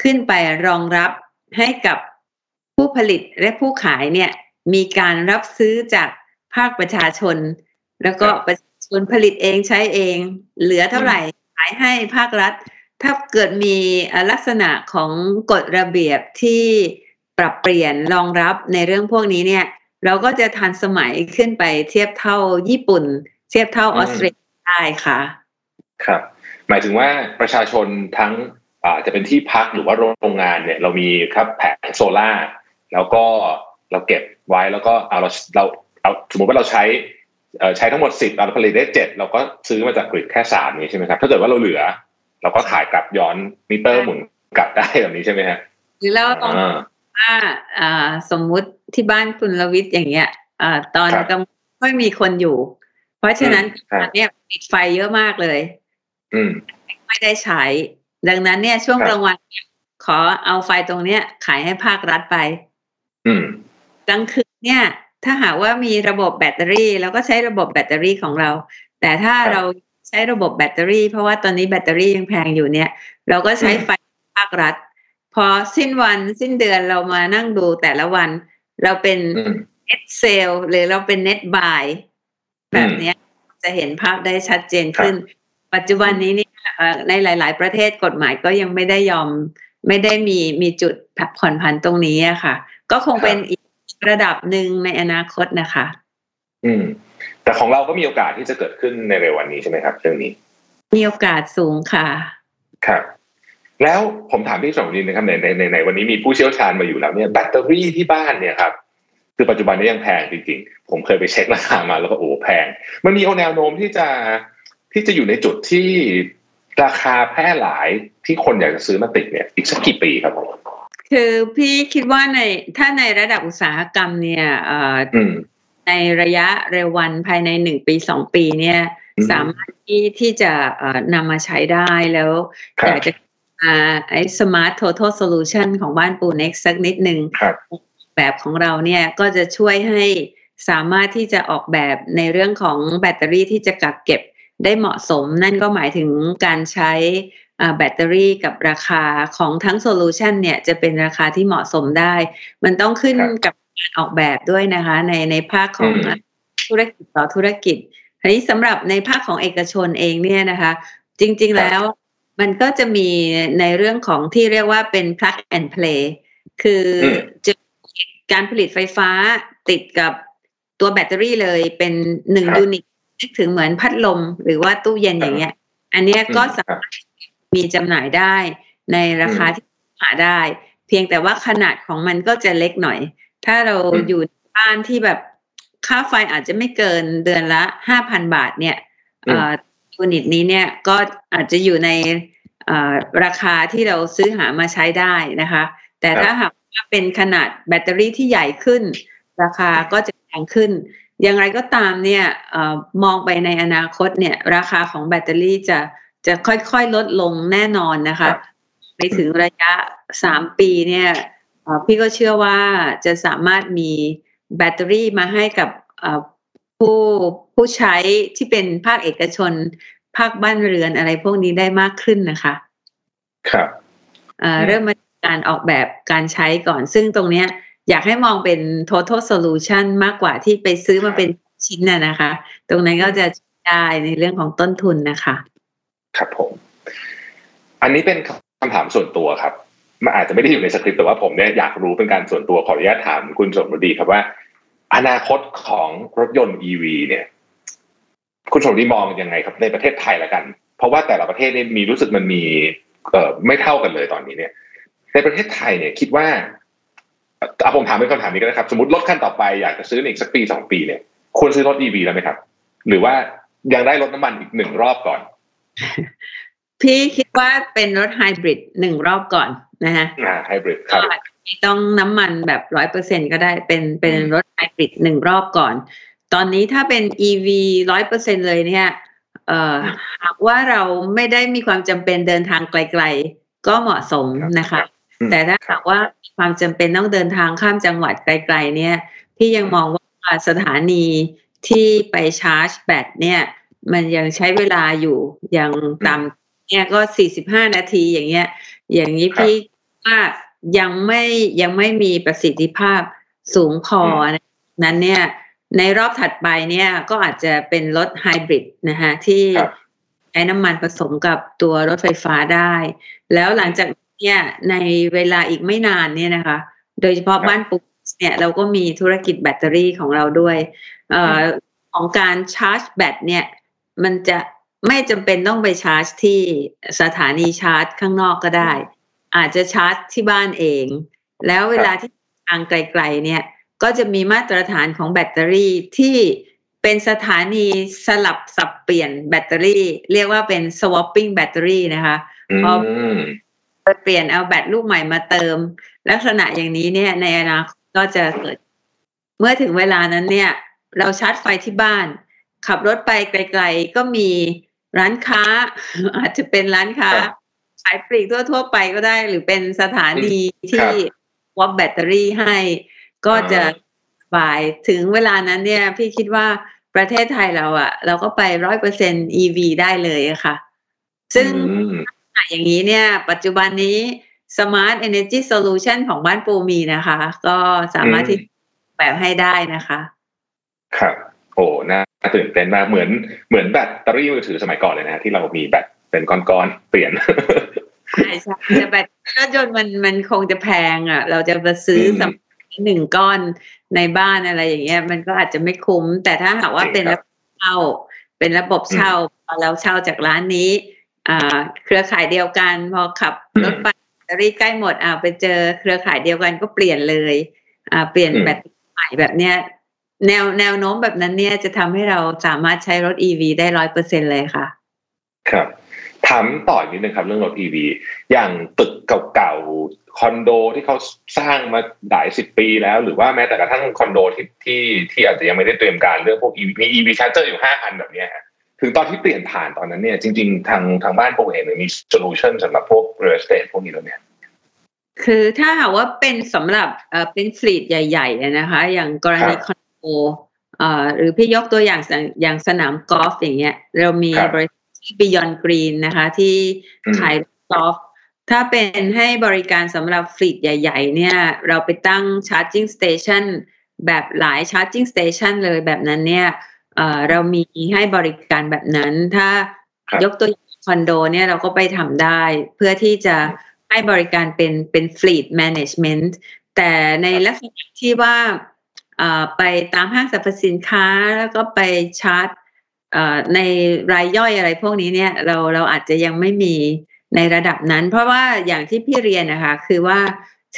ขึ้นไปรองรับให้กับผู้ผลิตและผู้ขายเนี่ย มีการรับซื้อจากภาคประชาชน แล้วก็ประชาชนผลิตเองใช้เอง เหลือเท่าไหร่ขายให้ภาครัฐ ถ้าเกิดมีลักษณะของกฎระเบียบที่ปรับเปลี่ยนรองรับในเรื่องพวกนี้เนี่ย เราก็จะทันสมัยขึ้นไปเทียบเท่าญี่ปุ่น เทียบเท่าออสเตรเลียได้ค่ะ ครับ หมายถึงว่าประชาชนทั้งจะเป็นที่พักหรือว่าโรงงานเนี่ย เรามีครับแผงโซล่าแล้วก็เราเก็บไว้แล้วก็เอาเราเราเอาสมมติว่าเราใช้ใช้ทั้งหมดสิบเราผลิตได้เจ็ดเราก็ซื้อมาจากกริดแค่สามนี้ใช่ไหมครับ ถ้าเกิดว่าเราเหลือ เราก็ขายกลับย้อนมิเตอร์หมุนกลับได้แบบนี้ใช่ไหมฮะหรือเราต้อง ว่าสมมุติที่บ้านคุณลวิทย์อย่างเงี้ยตอนกำไม่มีคนอยู่ เพราะฉะนั้นตอนนี้ปิดไฟเยอะมากเลย อืมไม่ได้ใช้ ดังนั้นเนี่ยช่วงกลางวันขอเอาไฟตรงเนี้ยขายให้ภาครัฐไปกลางคืนเนี่ย ถ้าหากว่ามีระบบแบตเตอรี่เราก็ใช้ระบบแบตเตอรี่ของเรา แต่ถ้าเราใช้ระบบแบตเตอรี่ เพราะว่าตอนนี้แบตเตอรี่ยังแพงอยู่เนี่ย เราก็ใช้ไฟภาครัฐ พอสิ้นวันสิ้นเดือนเรามานั่งดูแต่ละวัน เราเป็นเน็ตเซลหรือเราเป็นเน็ตบายแบบนี้จะเห็นภาพได้ชัดเจนขึ้น ปัจจุบันนี้นี่ในหลาย ๆ ประเทศกฎหมายก็ยังไม่ได้ยอม ไม่ได้มีมีจุดผ่อนผันตรงนี้อะค่ะ ก็คงเป็นอีกระดับหนึ่งในอนาคตนะคะ อืม แต่ของเราก็มีโอกาสที่จะเกิดขึ้นในเร็ววันนี้ใช่ไหมครับ เรื่องนี้ มีโอกาสสูงค่ะ ครับ แล้วผมถามพี่สองนินนะครับในในในวันนี้มีผู้เชี่ยวชาญมาอยู่แล้วเนี่ยแบตเตอรี่ที่บ้านเนี่ยครับคือปัจจุบันนี้ยังแพงจริงๆ ผมเคยไปเช็คราคามาแล้วก็โอ้แพง มันมีแนวโน้มที่จะที่จะอยู่ในจุดที่ราคาแพร่หลายที่คนอยากจะซื้อมาติดเนี่ย อีกสักกี่ปีครับผมคือพี่คิดว่าในถ้าในระดับอุตสาหกรรมเนี่ยในระยะเร็ววันภายในหนึ่งปีสองปีเนี่ย สามารถที่ที่จะนำมาใช้ได้แล้วอยากจะ ไอ้ smart total solution ของบ้านปูเน็กซ์สักนิดหนึ่งแบบของเราเนี่ยก็จะช่วยให้สามารถที่จะออกแบบในเรื่องของแบตเตอรี่ที่จะกักเก็บได้เหมาะสม นั่นก็หมายถึงการใช้แบตเตอรี่กับราคาของทั้ง solution เนี่ยจะเป็นราคาที่เหมาะสมได้ มันต้องขึ้นกับการออกแบบด้วยนะคะ ในในภาคของธุรกิจต่อธุรกิจทีนี้สำหรับในภาคของเอกชนเองเนี่ยนะคะ จริง ๆแล้ว มันก็จะมีในเรื่องของที่เรียกว่าเป็น plug and play คือจะการผลิตไฟฟ้าติดกับตัวแบตเตอรี่เลยเป็นหนึ่งยูนิตนึกถึงเหมือนพัดลมหรือว่าตู้เย็นอย่างเงี้ย อันนี้ก็สามารถมีจำหน่ายได้ในราคาที่หาได้ เพียงแต่ว่าขนาดของมันก็จะเล็กหน่อย ถ้าเราอยู่บ้านที่แบบค่าไฟอาจจะไม่เกินเดือนละห้าพันบาทเนี่ย ยูนิตนี้เนี่ยก็อาจจะอยู่ในราคาที่เราซื้อหามาใช้ได้นะคะ แต่ถ้าหากว่าเป็นขนาดแบตเตอรี่ที่ใหญ่ขึ้น ราคาก็จะแพงขึ้น อย่างไรก็ตามเนี่ยอมองไปในอนาคตเนี่ยราคาของแบตเตอรี่จะจะค่อยๆลดลงแน่นอนนะคะ ไปถึงระยะสามปีเนี่ยพี่ก็เชื่อว่าจะสามารถมีแบตเตอรี่มาให้กับ ผู้ผู้ใช้ที่เป็นภาคเอกชน ภาคบ้านเรือนอะไรพวกนี้ได้มากขึ้นนะคะ ครับเริ่มมาการออกแบบการใช้ก่อน ซึ่งตรงเนี้ย อยากให้มองเป็น total solution มากกว่าที่ไปซื้อมาเป็นชิ้นน่ะนะคะ ตรงนั้นก็จะได้ในเรื่องของต้นทุนนะคะ ครับผม อันนี้เป็นคำถามส่วนตัวครับมันอาจจะไม่ได้อยู่ในสคริปต์แต่ว่าผมเนี่ยอยากรู้เป็นการส่วนตัวขออนุญาตถามคุณสมรดีครับว่า อนาคตของรถยนต์ EV เนี่ย คุณสมรดีมองยังไงครับในประเทศไทยละกัน เพราะว่าแต่ละประเทศเนี่ยมีรู้สึกมันมีเอ่อไม่เท่ากันเลยตอนนี้เนี่ย ในประเทศไทยเนี่ยคิดว่าเอาผมถามเป็นคำถามนี้ก็ได้ครับ สมมติรถคันต่อไปอยากจะซื้ออีกสักปีสองปีเนี่ยควรซื้อรถ EV แล้วไหมครับ หรือว่ายังได้รถน้ำมันอีกหนึ่งรอบก่อน พี่คิดว่าเป็นรถไฮบริดหนึ่งรอบก่อน นะฮะอ่าไฮบริดครับไม่ต้องน้ำมันแบบร้อยเปอร์เซ็นก็ได้เป็นเป็นรถไฮบริดหนึ่งรอบก่อน ตอนนี้ถ้าเป็น EV ร้อยเปอร์เซ็นเลยเนี่ยเอ่อหากว่าเราไม่ได้มีความจำเป็นเดินทางไกล ๆ ก็เหมาะสมนะคะ แต่ถ้าหากว่าความจำเป็นต้องเดินทางข้ามจังหวัดไกล ๆ เนี่ยพี่ยังมองว่าสถานีที่ไปชาร์จแบตเนี่ยมันยังใช้เวลาอยู่ยังตามเนี่ยก็สี่สิบห้านาทีอย่างเงี้ย อย่างนี้พี่ว่ายังไม่ยังไม่มีประสิทธิภาพสูงพอนั้นเนี่ยในรอบถัดไปเนี่ยก็อาจจะเป็นรถไฮบริดนะฮะที่ใช้น้ำมันผสมกับตัวรถไฟฟ้าได้ แล้วหลังจากเนี่ยในเวลาอีกไม่นานเนี่ยนะคะ โดยเฉพาะบ้านปุ๊บเนี่ยเราก็มีธุรกิจแบตเตอรี่ของเราด้วยอของการชาร์จแบตเนี่ยมันจะ ไม่จำเป็นต้องไปชาร์จที่สถานีชาร์จข้างนอกก็ได้ อาจจะชาร์จที่บ้านเอง แล้วเวลาที่ทางไกลๆเนี่ยก็จะมีมาตรฐานของแบตเตอรี่ที่เป็นสถานีสลับสับเปลี่ยนแบตเตอรี่ เรียกว่าเป็น swapping แบตเตอรี่นะคะพอเปลี่ยนเอาแบตลูกใหม่มาเติม ลักษณะอย่างนี้เนี่ยในอนาคตก็จะเกิด เมื่อถึงเวลานั้นเนี่ย เราชาร์จไฟที่บ้าน ขับรถไปไกล ๆ ก็มี ร้านค้า อาจจะเป็นร้านค้าขายปลีกทั่วๆไปก็ได้ หรือเป็นสถานีที่วับแบตเตอรี่ให้ ก็จะบายถึงเวลานั้นเนี่ย พี่คิดว่าประเทศไทยเราอะเราก็ไปร้อยเปอร์เซ็นต์ EV ได้เลยอะค่ะ ซึ่งอย่างนี้เนี่ย ปัจจุบันนี้ Smart Energy Solution ของบ้านปูมีนะคะ ก็สามารถที่แบบให้ได้นะคะ ครับ โอ้น่าตื่นเต้นมากเหมือนเหมือนแบตเตอรี่มือถือสมัยก่อนเลยนะที่เรามีแบตเป็นก้อนๆเปลี่ยนใช่ใช่แต่แบตรถยนต์มันมันคงจะแพงอะ เราจะมาซื้อสักหนึ่งก้อนในบ้านอะไรอย่างเงี้ย มันก็อาจจะไม่คุ้ม แต่ถ้าหากว่าเป็นระบบเช่า เป็นระบบเช่าเราเช่าจากร้านนี้อ่าเครือข่ายเดียวกันพอขับรถไปแบตเตอรี่ใกล้หมดอ่าไปเจอเครือข่ายเดียวกันก็เปลี่ยนเลย อ่าเปลี่ยนแบตใหม่แบบเนี้ย แนวแนวโน้มแบบนั้นเนี่ยจะทำให้เราสามารถใช้รถ e ีได้ร้อยเปอร์เซ็นเลยค่ะ ครับถามต่ออีกนิดนึงครับเรื่องรถ e ีอย่างตึกเก่าๆคอนโดที่เขาสร้างมาหลายสิบปีแล้ว หรือว่าแม้แต่กระทั่งคอนโดที่ที่ที่อาจจะยังไม่ได้เตรียมการเรื่องพวก EV มี EV charger อยู่ห้าอันแบบนี้ฮะถึงตอนที่เปลี่ยนผ่านตอนนั้นเนี่ยจริงๆ ทางทางบ้านปูเองมี solution สำหรับพวก real estate พวกนี้แล้วเนี่ยคือถ้าหากว่าเป็นสำหรับเอ่อเป็น fleet ใหญ่ ๆ นะคะ อย่างกรณีคอน โดหรือพี่ยกตัวอย่างอย่างสนามกอล์ฟอย่างเงี้ย เรามีบริษัท Beyond Green นะคะ ที่ขายกอล์ฟถ้าเป็นให้บริการสำหรับ fleet ใหญ่ ๆ เนี่ย เราไปตั้ง charging station แบบหลาย charging station เลยแบบนั้นเนี่ยเรามีให้บริการแบบนั้น ถ้ายกตัวอย่างคอนโดเนี่ยเราก็ไปทำได้ เพื่อที่จะให้บริการเป็นเป็น fleet management แต่ในลักษณะที่ว่า ไปตามห้างสรรพสินค้าแล้วก็ไปชาร์จในรายย่อยอะไรพวกนี้เนี่ยเราเราอาจจะยังไม่มีในระดับนั้น เพราะว่าอย่างที่พี่เรียนนะคะคือว่า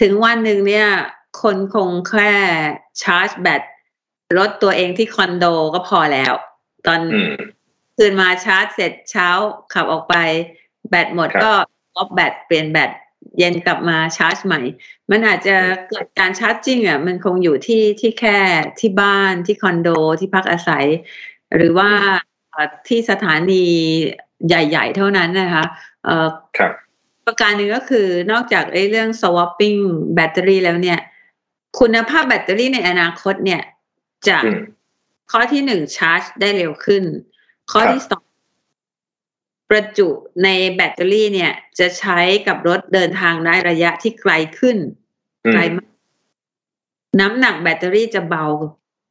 ถึงวันหนึ่งเนี่ยคนคงแค่ชาร์จแบตรถตัวเองที่คอนโดก็พอแล้ว ตอนคืนมาชาร์จเสร็จเช้าขับออกไป แบตหมดก็ลบแบตเปลี่ยนแบต เย็นกลับมาชาร์จใหม่ มันอาจจะเกิดการชาร์จจริงอะมันคงอยู่ที่ที่แค่ที่บ้านที่คอนโดที่พักอาศัย หรือว่าที่สถานีใหญ่ ๆ เท่านั้นนะคะเอ่อประการหนึ่งก็คือนอกจากไอ้เรื่อง swapping แบตเตอรี่แล้วเนี่ย คุณภาพแบตเตอรี่ในอนาคตเนี่ยจะข้อที่หนึ่งชาร์จได้เร็วขึ้น ข้อที่สอง ประจุในแบตเตอรี่เนี่ย จะใช้กับรถเดินทางได้ระยะที่ไกลขึ้นไกลมากน้ำหนักแบตเตอรี่จะเบา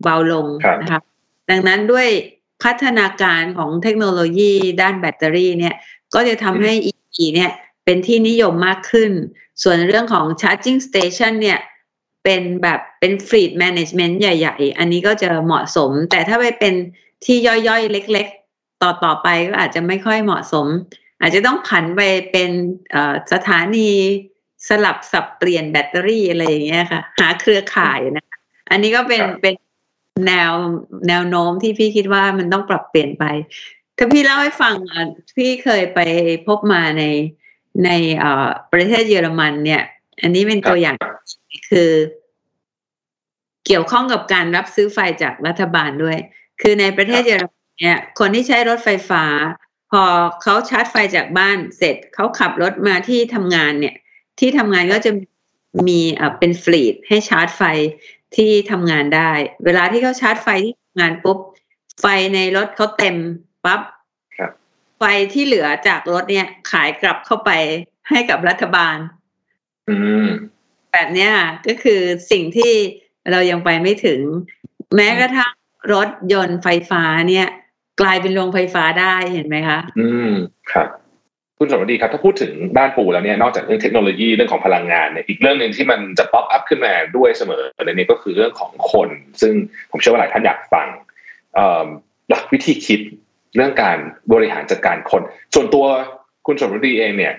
เบาลงนะคะดังนั้นด้วยพัฒนาการของเทคโนโลยีด้านแบตเตอรี่เนี่ย ก็จะทำให้ EV เนี่ยเป็นที่นิยมมากขึ้น ส่วนเรื่องของ charging station เนี่ยเป็นแบบเป็น fleet management ใหญ่ ๆ อันนี้ก็จะเหมาะสม แต่ถ้าไปเป็นที่ย่อยๆ เล็กๆ ต่อต่อไปก็อาจจะไม่ค่อยเหมาะสม อาจจะต้องผันไปเป็นสถานีสลับสับเปลี่ยนแบตเตอรี่อะไรอย่างเงี้ยค่ะ หาเครือข่ายนะอันนี้ก็เป็นเป็นแนวแนวโน้มที่พี่คิดว่ามันต้องปรับเปลี่ยนไป ถ้าพี่เล่าให้ฟังพี่เคยไปพบมาในในประเทศเยอรมันเนี่ย อันนี้เป็นตัวอย่างคือ เกี่ยวข้องกับการรับซื้อไฟจากรัฐบาลด้วย คือในประเทศเยอรมัน เนี่ยคนที่ใช้รถไฟฟ้า พอเขาชาร์จไฟจากบ้านเสร็จเขาขับรถมาที่ทำงานเนี่ย ที่ทำงานก็จะมีเป็นฟลีดให้ชาร์จไฟที่ทำงานได้ เวลาที่เขาชาร์จไฟที่ทำงานปุ๊บไฟในรถเขาเต็มปั๊บไฟที่เหลือจากรถเนี่ยขายกลับเข้าไปให้กับรัฐบาลอืมแบบเนี้ยก็คือสิ่งที่เรายังไปไม่ถึง แม้กระทั่งรถยนต์ไฟฟ้าเนี่ย กลายเป็นโรงไฟฟ้าได้เห็นไหมคะ อืมครับคุณสมฤดีครับถ้าพูดถึงบ้านปูแล้วเนี่ยนอกจากเรื่องเทคโนโลยีเรื่องของพลังงานเนี่ยอีกเรื่องหนึ่งที่มันจะ pop up ขึ้นมาด้วยเสมอในนี้ก็คือเรื่องของคน ซึ่งผมเชื่อว่าหลายท่านอยากฟังหลักวิธีคิดเรื่องการบริหารจัดการคน ส่วนตัวคุณสมฤดีเองเนี่ย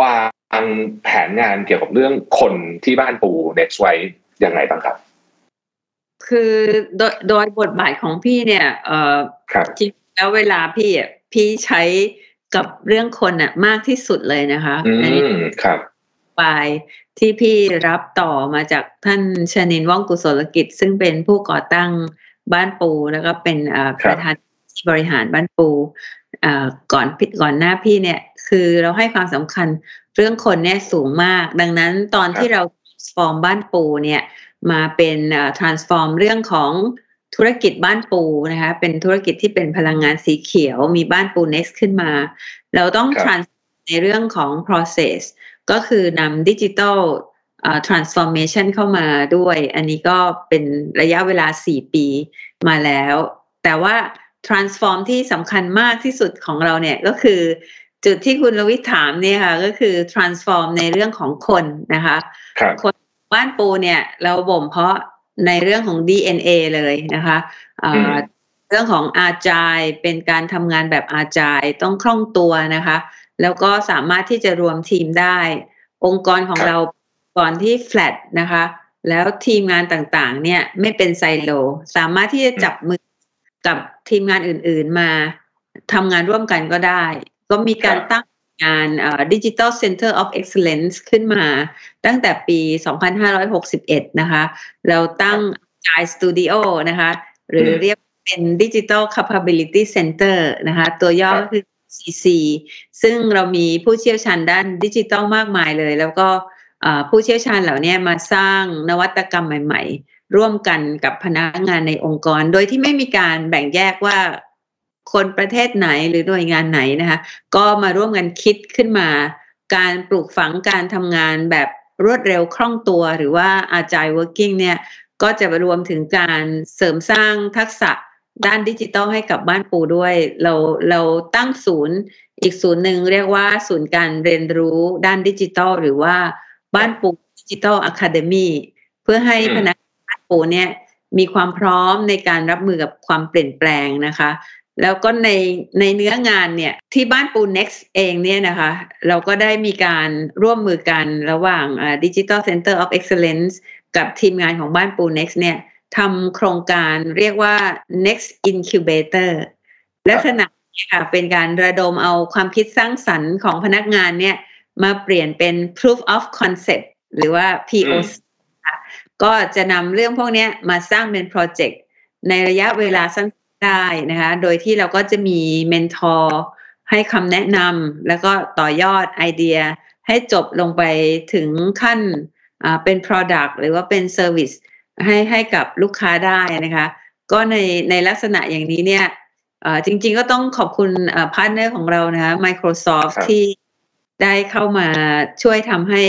วางแผนงานเกี่ยวกับเรื่องคนที่บ้านปู next ไว้ยังไงบ้างครับ คือโดยโดยบทบาทของพี่เนี่ยเออจริงแล้วเวลาพี่อะพี่ใช้กับเรื่องคนอะมากที่สุดเลยนะคะอันนี้ครับปายที่พี่รับต่อมาจากท่านชนินว่องกุศลกิจ ซึ่งเป็นผู้ก่อตั้งบ้านปู แล้วก็เป็นประธานบริหารบ้านปูก่อนก่อนหน้าพี่เนี่ย คือเราให้ความสำคัญเรื่องคนเนี่ยสูงมาก ดังนั้นตอนที่เรา transform บ้านปูเนี่ย มาเป็น transform เรื่องของธุรกิจบ้านปูนะคะ เป็นธุรกิจที่เป็นพลังงานสีเขียว มีบ้านปู next ขึ้นมา เราต้อง trans ในเรื่องของ process ก็คือนำดิจิทัล transformation เข้ามาด้วย อันนี้ก็เป็นระยะเวลา 4 ปีมาแล้ว แต่ว่า transform ที่สำคัญมากที่สุดของเราเนี่ยก็คือจุดที่คุณลวิทถามเนี่ยค่ะก็คือ transform ในเรื่องของคนนะคะคคน บ้านปูเนี่ย เราบ่มเพาะในเรื่องของ DNA เลยนะคะเรื่องของอาจายเป็นการทำงานแบบอาจายต้องคล่องตัวนะคะ แล้วก็สามารถที่จะรวมทีมได้ องค์กรของเราก่อนที่แฟลตนะคะ แล้วทีมงานต่างๆ เนี่ยไม่เป็นไซโล สามารถที่จะจับมือกับทีมงานอื่นๆมาทำงานร่วมกันก็ได้ ก็มีการตั้ง งาน Digital Center of Excellence ขึ้นมาตั้งแต่ปี 2561 นะคะ เราตั้ง i Studio นะคะ หรือเรียกเป็น Digital Capability Center นะคะ ตัวย่อคือ CC ซึ่งเรามีผู้เชี่ยวชาญด้านดิจิทัลมากมายเลย แล้วก็ผู้เชี่ยวชาญเหล่านี้มาสร้างนวัตกรรมใหม่ ๆ ร่วมกันกับพนักงานในองค์กร โดยที่ไม่มีการแบ่งแยกว่า คนประเทศไหนหรือหน่วยงานไหนนะคะ ก็มาร่วมกันคิดขึ้นมา การปลูกฝังการทำงานแบบรวดเร็วคล่องตัว หรือว่าอาจาย working เนี่ยก็จะรวมถึงการเสริมสร้างทักษะด้านดิจิทัลให้กับบ้านปูด้วย เราเราตั้งศูนย์อีกศูนย์หนึ่งเรียกว่าศูนย์การเรียนรู้ด้านดิจิทัลหรือว่าบ้านปู Digital Academy เพื่อให้พนักงานปูเนี่ยมีความพร้อมในการรับมือกับความเปลี่ยนแปลงนะคะ แล้วก็ในในเนื้องานเนี่ยที่บ้านปู next เองเนี่ยนะคะ เราก็ได้มีการร่วมมือกันระหว่างดิจิ Digital Center of Excellence กับทีมงานของบ้านปู next เนี่ยทำโครงการเรียกว่า next incubator ลักษณะค่ะเป็นการระดมเอาความคิดสร้างสรรค์ของพนักงานเนี่ยมาเปลี่ยนเป็น proof of concept หรือว่า POC ก็จะนำเรื่องพวกนี้มาสร้างเป็นโปรเจกต์ในระยะเวลาสั้น ได้นะคะ โดยที่เราก็จะมี mentor ให้คำแนะนำแล้วก็ต่อยอดไอเดียให้จบลงไปถึงขั้นเป็น Product หรือว่าเป็น Service ให้ให้กับลูกค้าได้นะคะ ก็ในในลักษณะอย่างนี้เนี่ยจริงๆก็ต้องขอบคุณ partner ของเรานะคะ Microsoft ที่ได้เข้ามาช่วยทำให้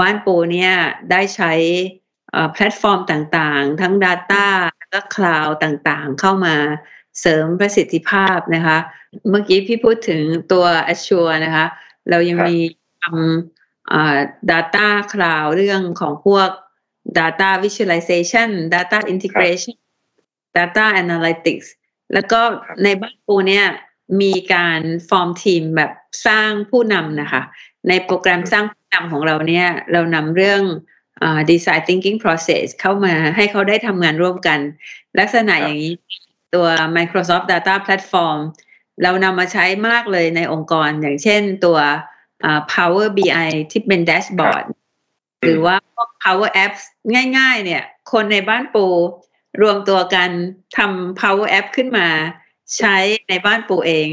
บ้านปูเนี่ยได้ใช้แพลตฟอร์มต่างๆ ทั้ง Data และก็ Cloud ต่างๆ เข้ามาเสริมประสิทธิภาพนะคะ เมื่อกี้พี่พูดถึงตัว Azure นะคะ เรายังมีทำ Data Cloud เรื่องของพวก Data Visualization Data Integration Data Analytics แล้วก็ในบ้านปูเนี่ยมีการฟอร์มทีมแบบสร้างผู้นำนะคะ ในโปรแกรมสร้างผู้นำของเราเนี่ย เรานำเรื่อง design thinking process เข้ามาให้เขาได้ทำงานร่วมกัน ลักษณะอย่างนี้ตัว Microsoft Data Platform เรานำมาใช้มากเลยในองค์กรอย่างเช่นตัว Power BI ที่เป็นแดชบอร์ดหรือว่าพวก Power Apps ง่ายๆ เนี่ย คนในบ้านปูรวมตัวกันทำ Power App ขึ้นมา ใช้ในบ้านปูเอง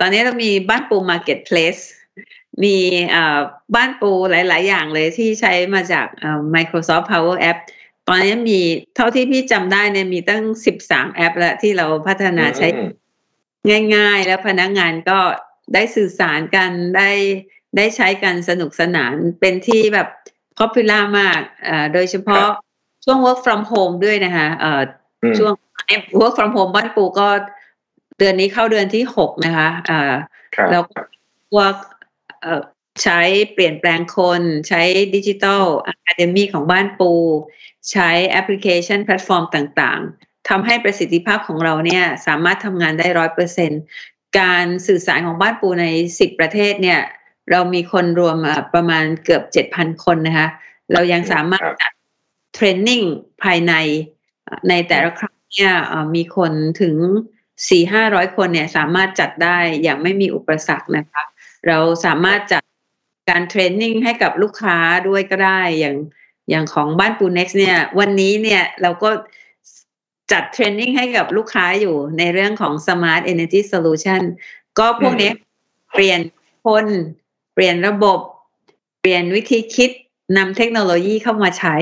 ตอนนี้เรามีบ้านปู Marketplace มีบ้านปูหลาย ๆ อย่างเลยที่ใช้มาจาก Microsoft Power App ตอนนี้มีเท่าที่พี่จำได้เนี่ยมีตั้งสิบสามแอปแล้วที่เราพัฒนาใช้ง่าย ๆ แล้วพนักงานก็ได้สื่อสารกันได้ได้ใช้กันสนุกสนานเป็นที่แบบ popular มากโดยเฉพาะช่วง work from home ด้วยนะคะช่วง work from home บ้านปูก็เดือนนี้เข้าเดือนที่หกนะคะแล้วพวก ใช้เปลี่ยนแปลงคน ใช้ Digital Academy ของบ้านปู ใช้แอปพลิเคชันแพลตฟอร์มต่างๆทำให้ประสิทธิภาพของเราเนี่ยสามารถทำงานได้ร้อยเปอร์เซ็นการสื่อสารของบ้านปูในสิบประเทศเนี่ยเรามีคนรวมประมาณเกือบเจ็ดพันคนนะคะเรายังสามารถจัดเทรนนิ่งภายในในแต่ละครั้งเนี่ยมีคนถึงสี่ห้าร้อยคนเนี่ยสามารถจัดได้อย่างไม่มีอุปสรรคนะคะ เราสามารถจัดการเทรนนิ่งให้กับลูกค้าด้วยก็ได้อย่างอย่างของบ้านปูเน็กซ์เนี่ยวันนี้เนี่ยเราก็จัดเทรนนิ่งให้กับลูกค้าอยู่ในเรื่องของ Smart Energy Solution ก็พวกนี้เปลี่ยนคนเปลี่ยนระบบ เปลี่ยนวิธีคิดนำเทคโนโลยีเข้ามาใช้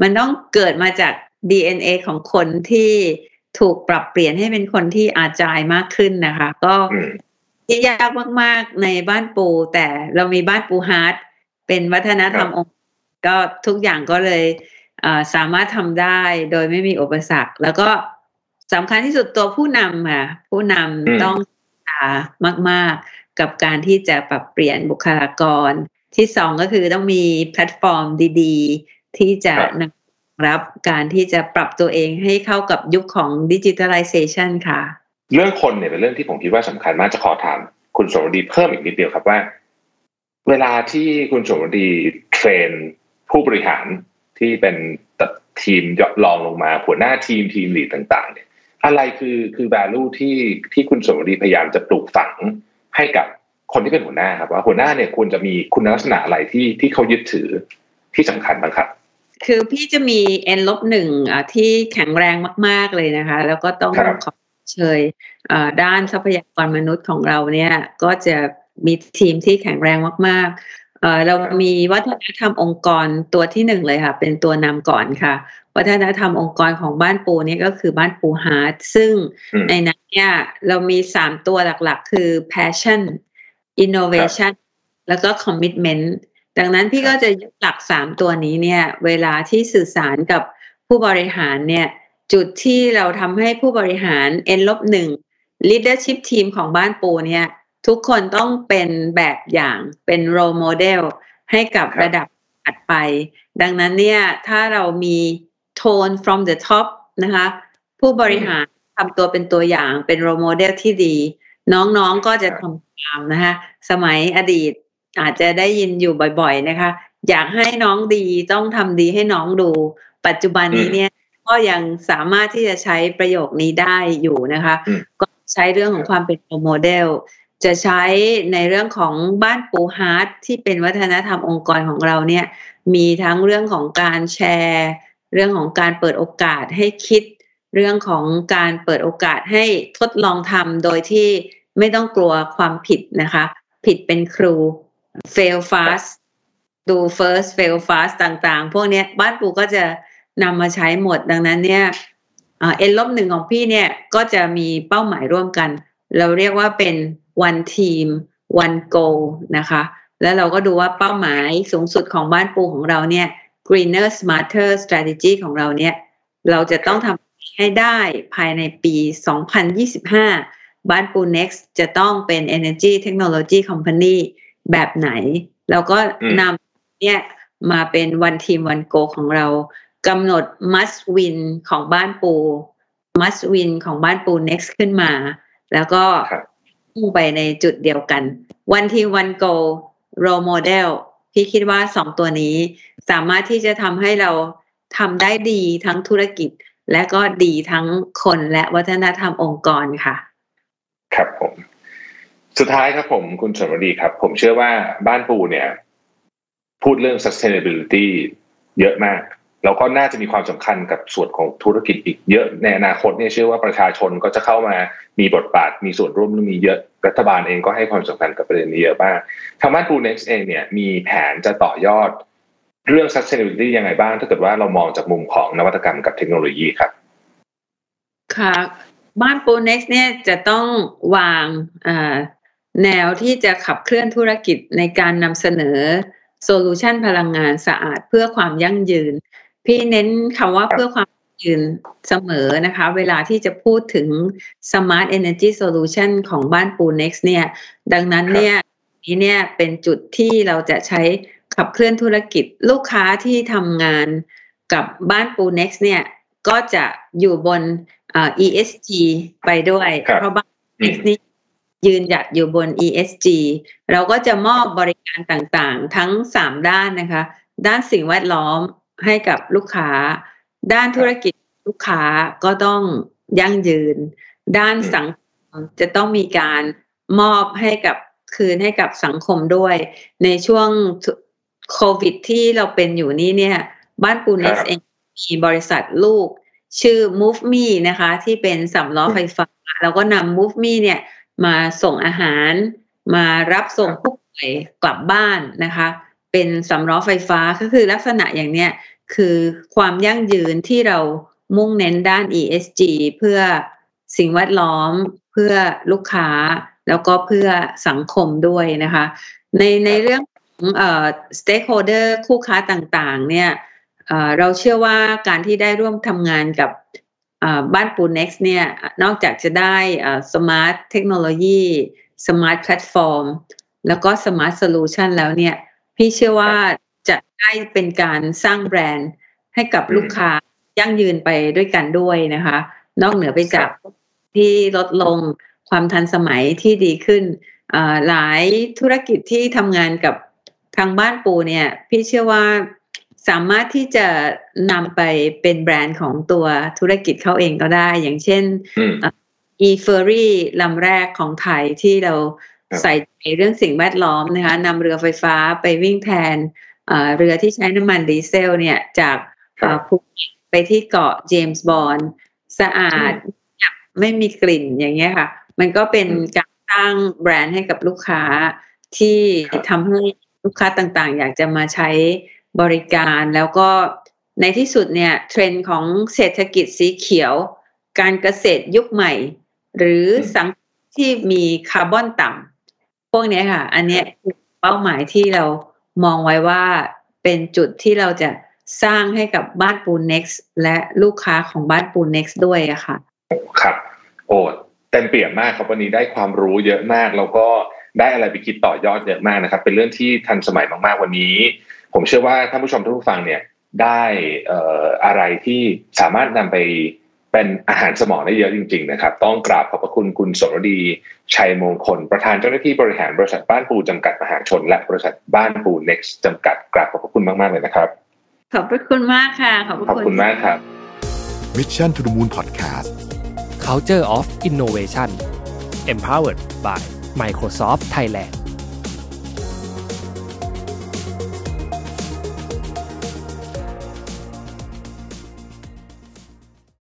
มันต้องเกิดมาจาก DNA ของคนที่ถูกปรับเปลี่ยนให้เป็นคนที่อาจายมากขึ้นนะคะ ก็ ที่ยากมากๆในบ้านปู แต่เรามีบ้านปู Heart เป็นวัฒนธรรมองค์กรก็ทุกอย่างก็เลยสามารถทำได้โดยไม่มีอุปสรรค แล้วก็สำคัญที่สุดตัวผู้นำค่ะ ผู้นำต้องตามาก ๆ กับการที่จะปรับเปลี่ยนบุคลากร ที่สองก็คือต้องมีแพลตฟอร์มดี ๆ ที่จะนำรับการที่จะปรับตัวเองให้เข้ากับยุคของ digitalization ค่ะ เรื่องคนเนี่ยเป็นเรื่องที่ผมคิดว่าสำคัญมากจะขอถามคุณสมรดีเพิ่มอีกนิดเดียวครับว่า เวลาที่คุณสมรดีเทรนผู้บริหารที่เป็นทีมยอดลองลงมาหัวหน้าทีมทีมลีดต่างๆ เนี่ย อะไรคือคือ value ที่ที่คุณสมรดีพยายามจะปลูกฝังให้กับคนที่เป็นหัวหน้าครับว่าหัวหน้าเนี่ยควรจะมีคุณลักษณะอะไรที่ที่เขายึดถือที่สำคัญบ้างครับคือพี่จะมี n ลบหนึ่งที่แข็งแรงมาก ๆ เลยนะคะ แล้วก็ต้องขอ เชยด้านทรัพยากรมนุษย์ของเราเนี่ยก็จะมีทีมที่แข็งแรงมาก ๆ เรามีวัฒนธรรมองค์กรตัวที่หนึ่งเลยค่ะ เป็นตัวนำก่อนค่ะ วัฒนธรรมองค์กรของบ้านปูนี่ก็คือบ้านปูฮาร์ดซึ่งในนั้นเนี่ยเรามีสามตัวหลักๆ คือ passion innovation แล้วก็ commitment ดังนั้นพี่ก็จะยึดหลักสามตัวนี้เนี่ย เวลาที่สื่อสารกับผู้บริหารเนี่ย จุดที่เราทำให้ผู้บริหาร N ลบหนึ่ง leadership team ของบ้านปูเนี่ย ทุกคนต้องเป็นแบบอย่างเป็น role model ให้กับระดับถัดไป ดังนั้นเนี่ย ถ้าเรามี tone from the top นะคะ ผู้บริหารทำตัวเป็นตัวอย่างเป็น role model ที่ดี น้องๆก็จะทำตามนะคะสมัยอดีตอาจจะได้ยินอยู่บ่อยๆนะคะ อยากให้น้องดีต้องทำดีให้น้องดู ปัจจุบันนี้เนี่ย ก็ยังสามารถที่จะใช้ประโยคนี้ได้อยู่นะคะ ก็ใช้เรื่องของความเป็นโมเดล จะใช้ในเรื่องของบ้านปูฮาร์ดที่เป็นวัฒนธรรมองค์กรของเราเนี่ย มีทั้งเรื่องของการแชร์ เรื่องของการเปิดโอกาสให้คิด เรื่องของการเปิดโอกาสให้ทดลองทำโดยที่ไม่ต้องกลัวความผิดนะคะ ผิดเป็นครู fail fast ดู first fail fast ต่างๆ พวกนี้บ้านปูก็จะ นำมาใช้หมดดังนั้นเนี่ยเอ็นลบหนึ่งของพี่เนี่ยก็จะมีเป้าหมายร่วมกัน เราเรียกว่าเป็น one team one goal นะคะ แล้วเราก็ดูว่าเป้าหมายสูงสุดของบ้านปูของเราเนี่ย greener smarter strategy ของเราเนี่ย เราจะต้องทำให้ได้ภายในปี 2025 บ้านปู next จะต้องเป็น energy technology company แบบไหนเราก็นำเนี่ยมาเป็น one team one goal ของเรา กำหนด must win ของบ้านปู must win ของบ้านปู next ขึ้นมา แล้วก็พุ่งไปในจุดเดียวกัน one team one goal role model พี่คิดว่าสองตัวนี้สามารถที่จะทำให้เราทำได้ดีทั้งธุรกิจ และก็ดีทั้งคนและวัฒนธรรมองค์กรค่ะ ครับผม สุดท้ายครับผมคุณสมรดีครับ ผมเชื่อว่าบ้านปูเนี่ย พูดเรื่อง sustainability เยอะมาก แล้วก็น่าจะมีความสำคัญกับส่วนของธุรกิจอีกเยอะในอนาคตเนี่ยเชื่อว่าประชาชนก็จะเข้ามามีบทบาทมีส่วนร่วมมีเยอะรัฐบาลเองก็ให้ความสำคัญกับประเด็นนี้เยอะมากทางบ้านปูเน็กซ์เองเนี่ยมีแผนจะต่อยอดเรื่อง sustainability ยังไงบ้าง ถ้าเกิดว่าเรามองจากมุมของนวัตกรรมกับเทคโนโลยีครับ ค่ะ บ้านปูเน็กซ์เนี่ยจะต้องวางแนวที่จะขับเคลื่อนธุรกิจในการนำเสนอโซลูชันพลังงานสะอาดเพื่อความยั่งยืน พี่เน้นคำว่าเพื่อความยืนเสมอนะคะ เวลาที่จะพูดถึง Smart Energy Solution ของบ้านปู Next เนี่ย ดังนั้นเนี่ยนี้เนี่ยเป็นจุดที่เราจะใช้ขับเคลื่อนธุรกิจลูกค้าที่ทำงานกับบ้านปู Next เนี่ย ก็จะอยู่บน ESG ไปด้วย เพราะบ้าน Next นี่ยืนหยัดอยู่บน ESG เราก็จะมอบบริการต่างๆ ทั้งสามด้านนะคะ ด้านสิ่งแวดล้อม ให้กับลูกค้า ด้านธุรกิจลูกค้าก็ต้องยั่งยืน ด้านสังคมจะต้องมีการมอบให้กับคืนให้กับสังคมด้วย ในช่วงโควิดที่เราเป็นอยู่นี้เนี่ย บ้านปูเนสเองมีบริษัทลูก ชื่อ Move Me นะคะ ที่เป็นสำล้อไฟฟ้าเราก็นำ Move Me เนี่ยมาส่งอาหาร มารับส่งผู้ป่วยกลับบ้านนะคะ เป็นสำล้อไฟฟ้าก็คือลักษณะอย่างเนี้ย คือความยั่งยืนที่เรามุ่งเน้นด้าน ESG เพื่อสิ่งแวดล้อม เพื่อลูกค้า แล้วก็เพื่อสังคมด้วยนะคะ ในในเรื่องของเอ่อ stakeholder คู่ค้าต่างๆ เนี่ยเราเชื่อว่าการที่ได้ร่วมทำงานกับบ้านปู next เนี่ยนอกจากจะได้ smart technology smart platform แล้วก็ smart solution แล้วเนี่ย พี่เชื่อว่า จะได้เป็นการสร้างแบรนด์ให้กับลูกค้ายั่งยืนไปด้วยกันด้วยนะคะ นอกเหนือไปจากที่ลดลงความทันสมัยที่ดีขึ้น หลายธุรกิจที่ทำงานกับทางบ้านปูเนี่ย พี่เชื่อว่าสามารถที่จะนำไปเป็นแบรนด์ของตัวธุรกิจเขาเองก็ได้ อย่างเช่น e f e r r y ลำแรกของไทยที่เราใส่ใจเรื่องสิ่งแวดล้อมนะคะนำเรือไฟฟ้าไปวิ่งแทน เรือที่ใช้น้ำมันดีเซลเนี่ยจากภูเก็ตไปที่เกาะเจมส์บอนด์สะอาดไม่มีกลิ่นอย่างเงี้ยค่ะ มันก็เป็นการสร้างแบรนด์ให้กับลูกค้าที่ทำให้ลูกค้าต่างๆ อยากจะมาใช้บริการแล้วก็ในที่สุดเนี่ยเทรนด์ของเศรษฐกิจสีเขียว การเกษตรยุคใหม่ หรือสังที่มีคาร์บอนต่ำพวกนี้ค่ะ อันนี้เป้าหมายที่เรา มองไว้ว่าเป็นจุดที่เราจะสร้างให้กับบ้านปูน next และลูกค้าของบ้านปูน next ด้วยอะค่ะ ครับ โอ้เต็มเปี่ยมมากครับวันนี้ได้ความรู้เยอะมาก แล้วก็ได้อะไรไปคิดต่อยอดเยอะมากนะครับ เป็นเรื่องที่ทันสมัยมากๆวันนี้ ผมเชื่อว่าท่านผู้ชมทุกฟังเนี่ยได้อะไรที่สามารถนำไป เป็นอาหารสมองได้เยอะจริง ๆ นะครับ ต้องกราบขอบพระคุณคุณสมรดีชัยมงคล ประธานเจ้าหน้าที่บริหารบริษัทบ้านปูจำกัดมหาชน และบริษัทบ้านปู next จำกัดกราบขอบพระคุณมากๆเลยนะครับ ขอบพระคุณมากค่ะ ขอบพระขอบคุณมากครับ Mission to the Moon Podcast Culture of Innovation Empowered by Microsoft Thailand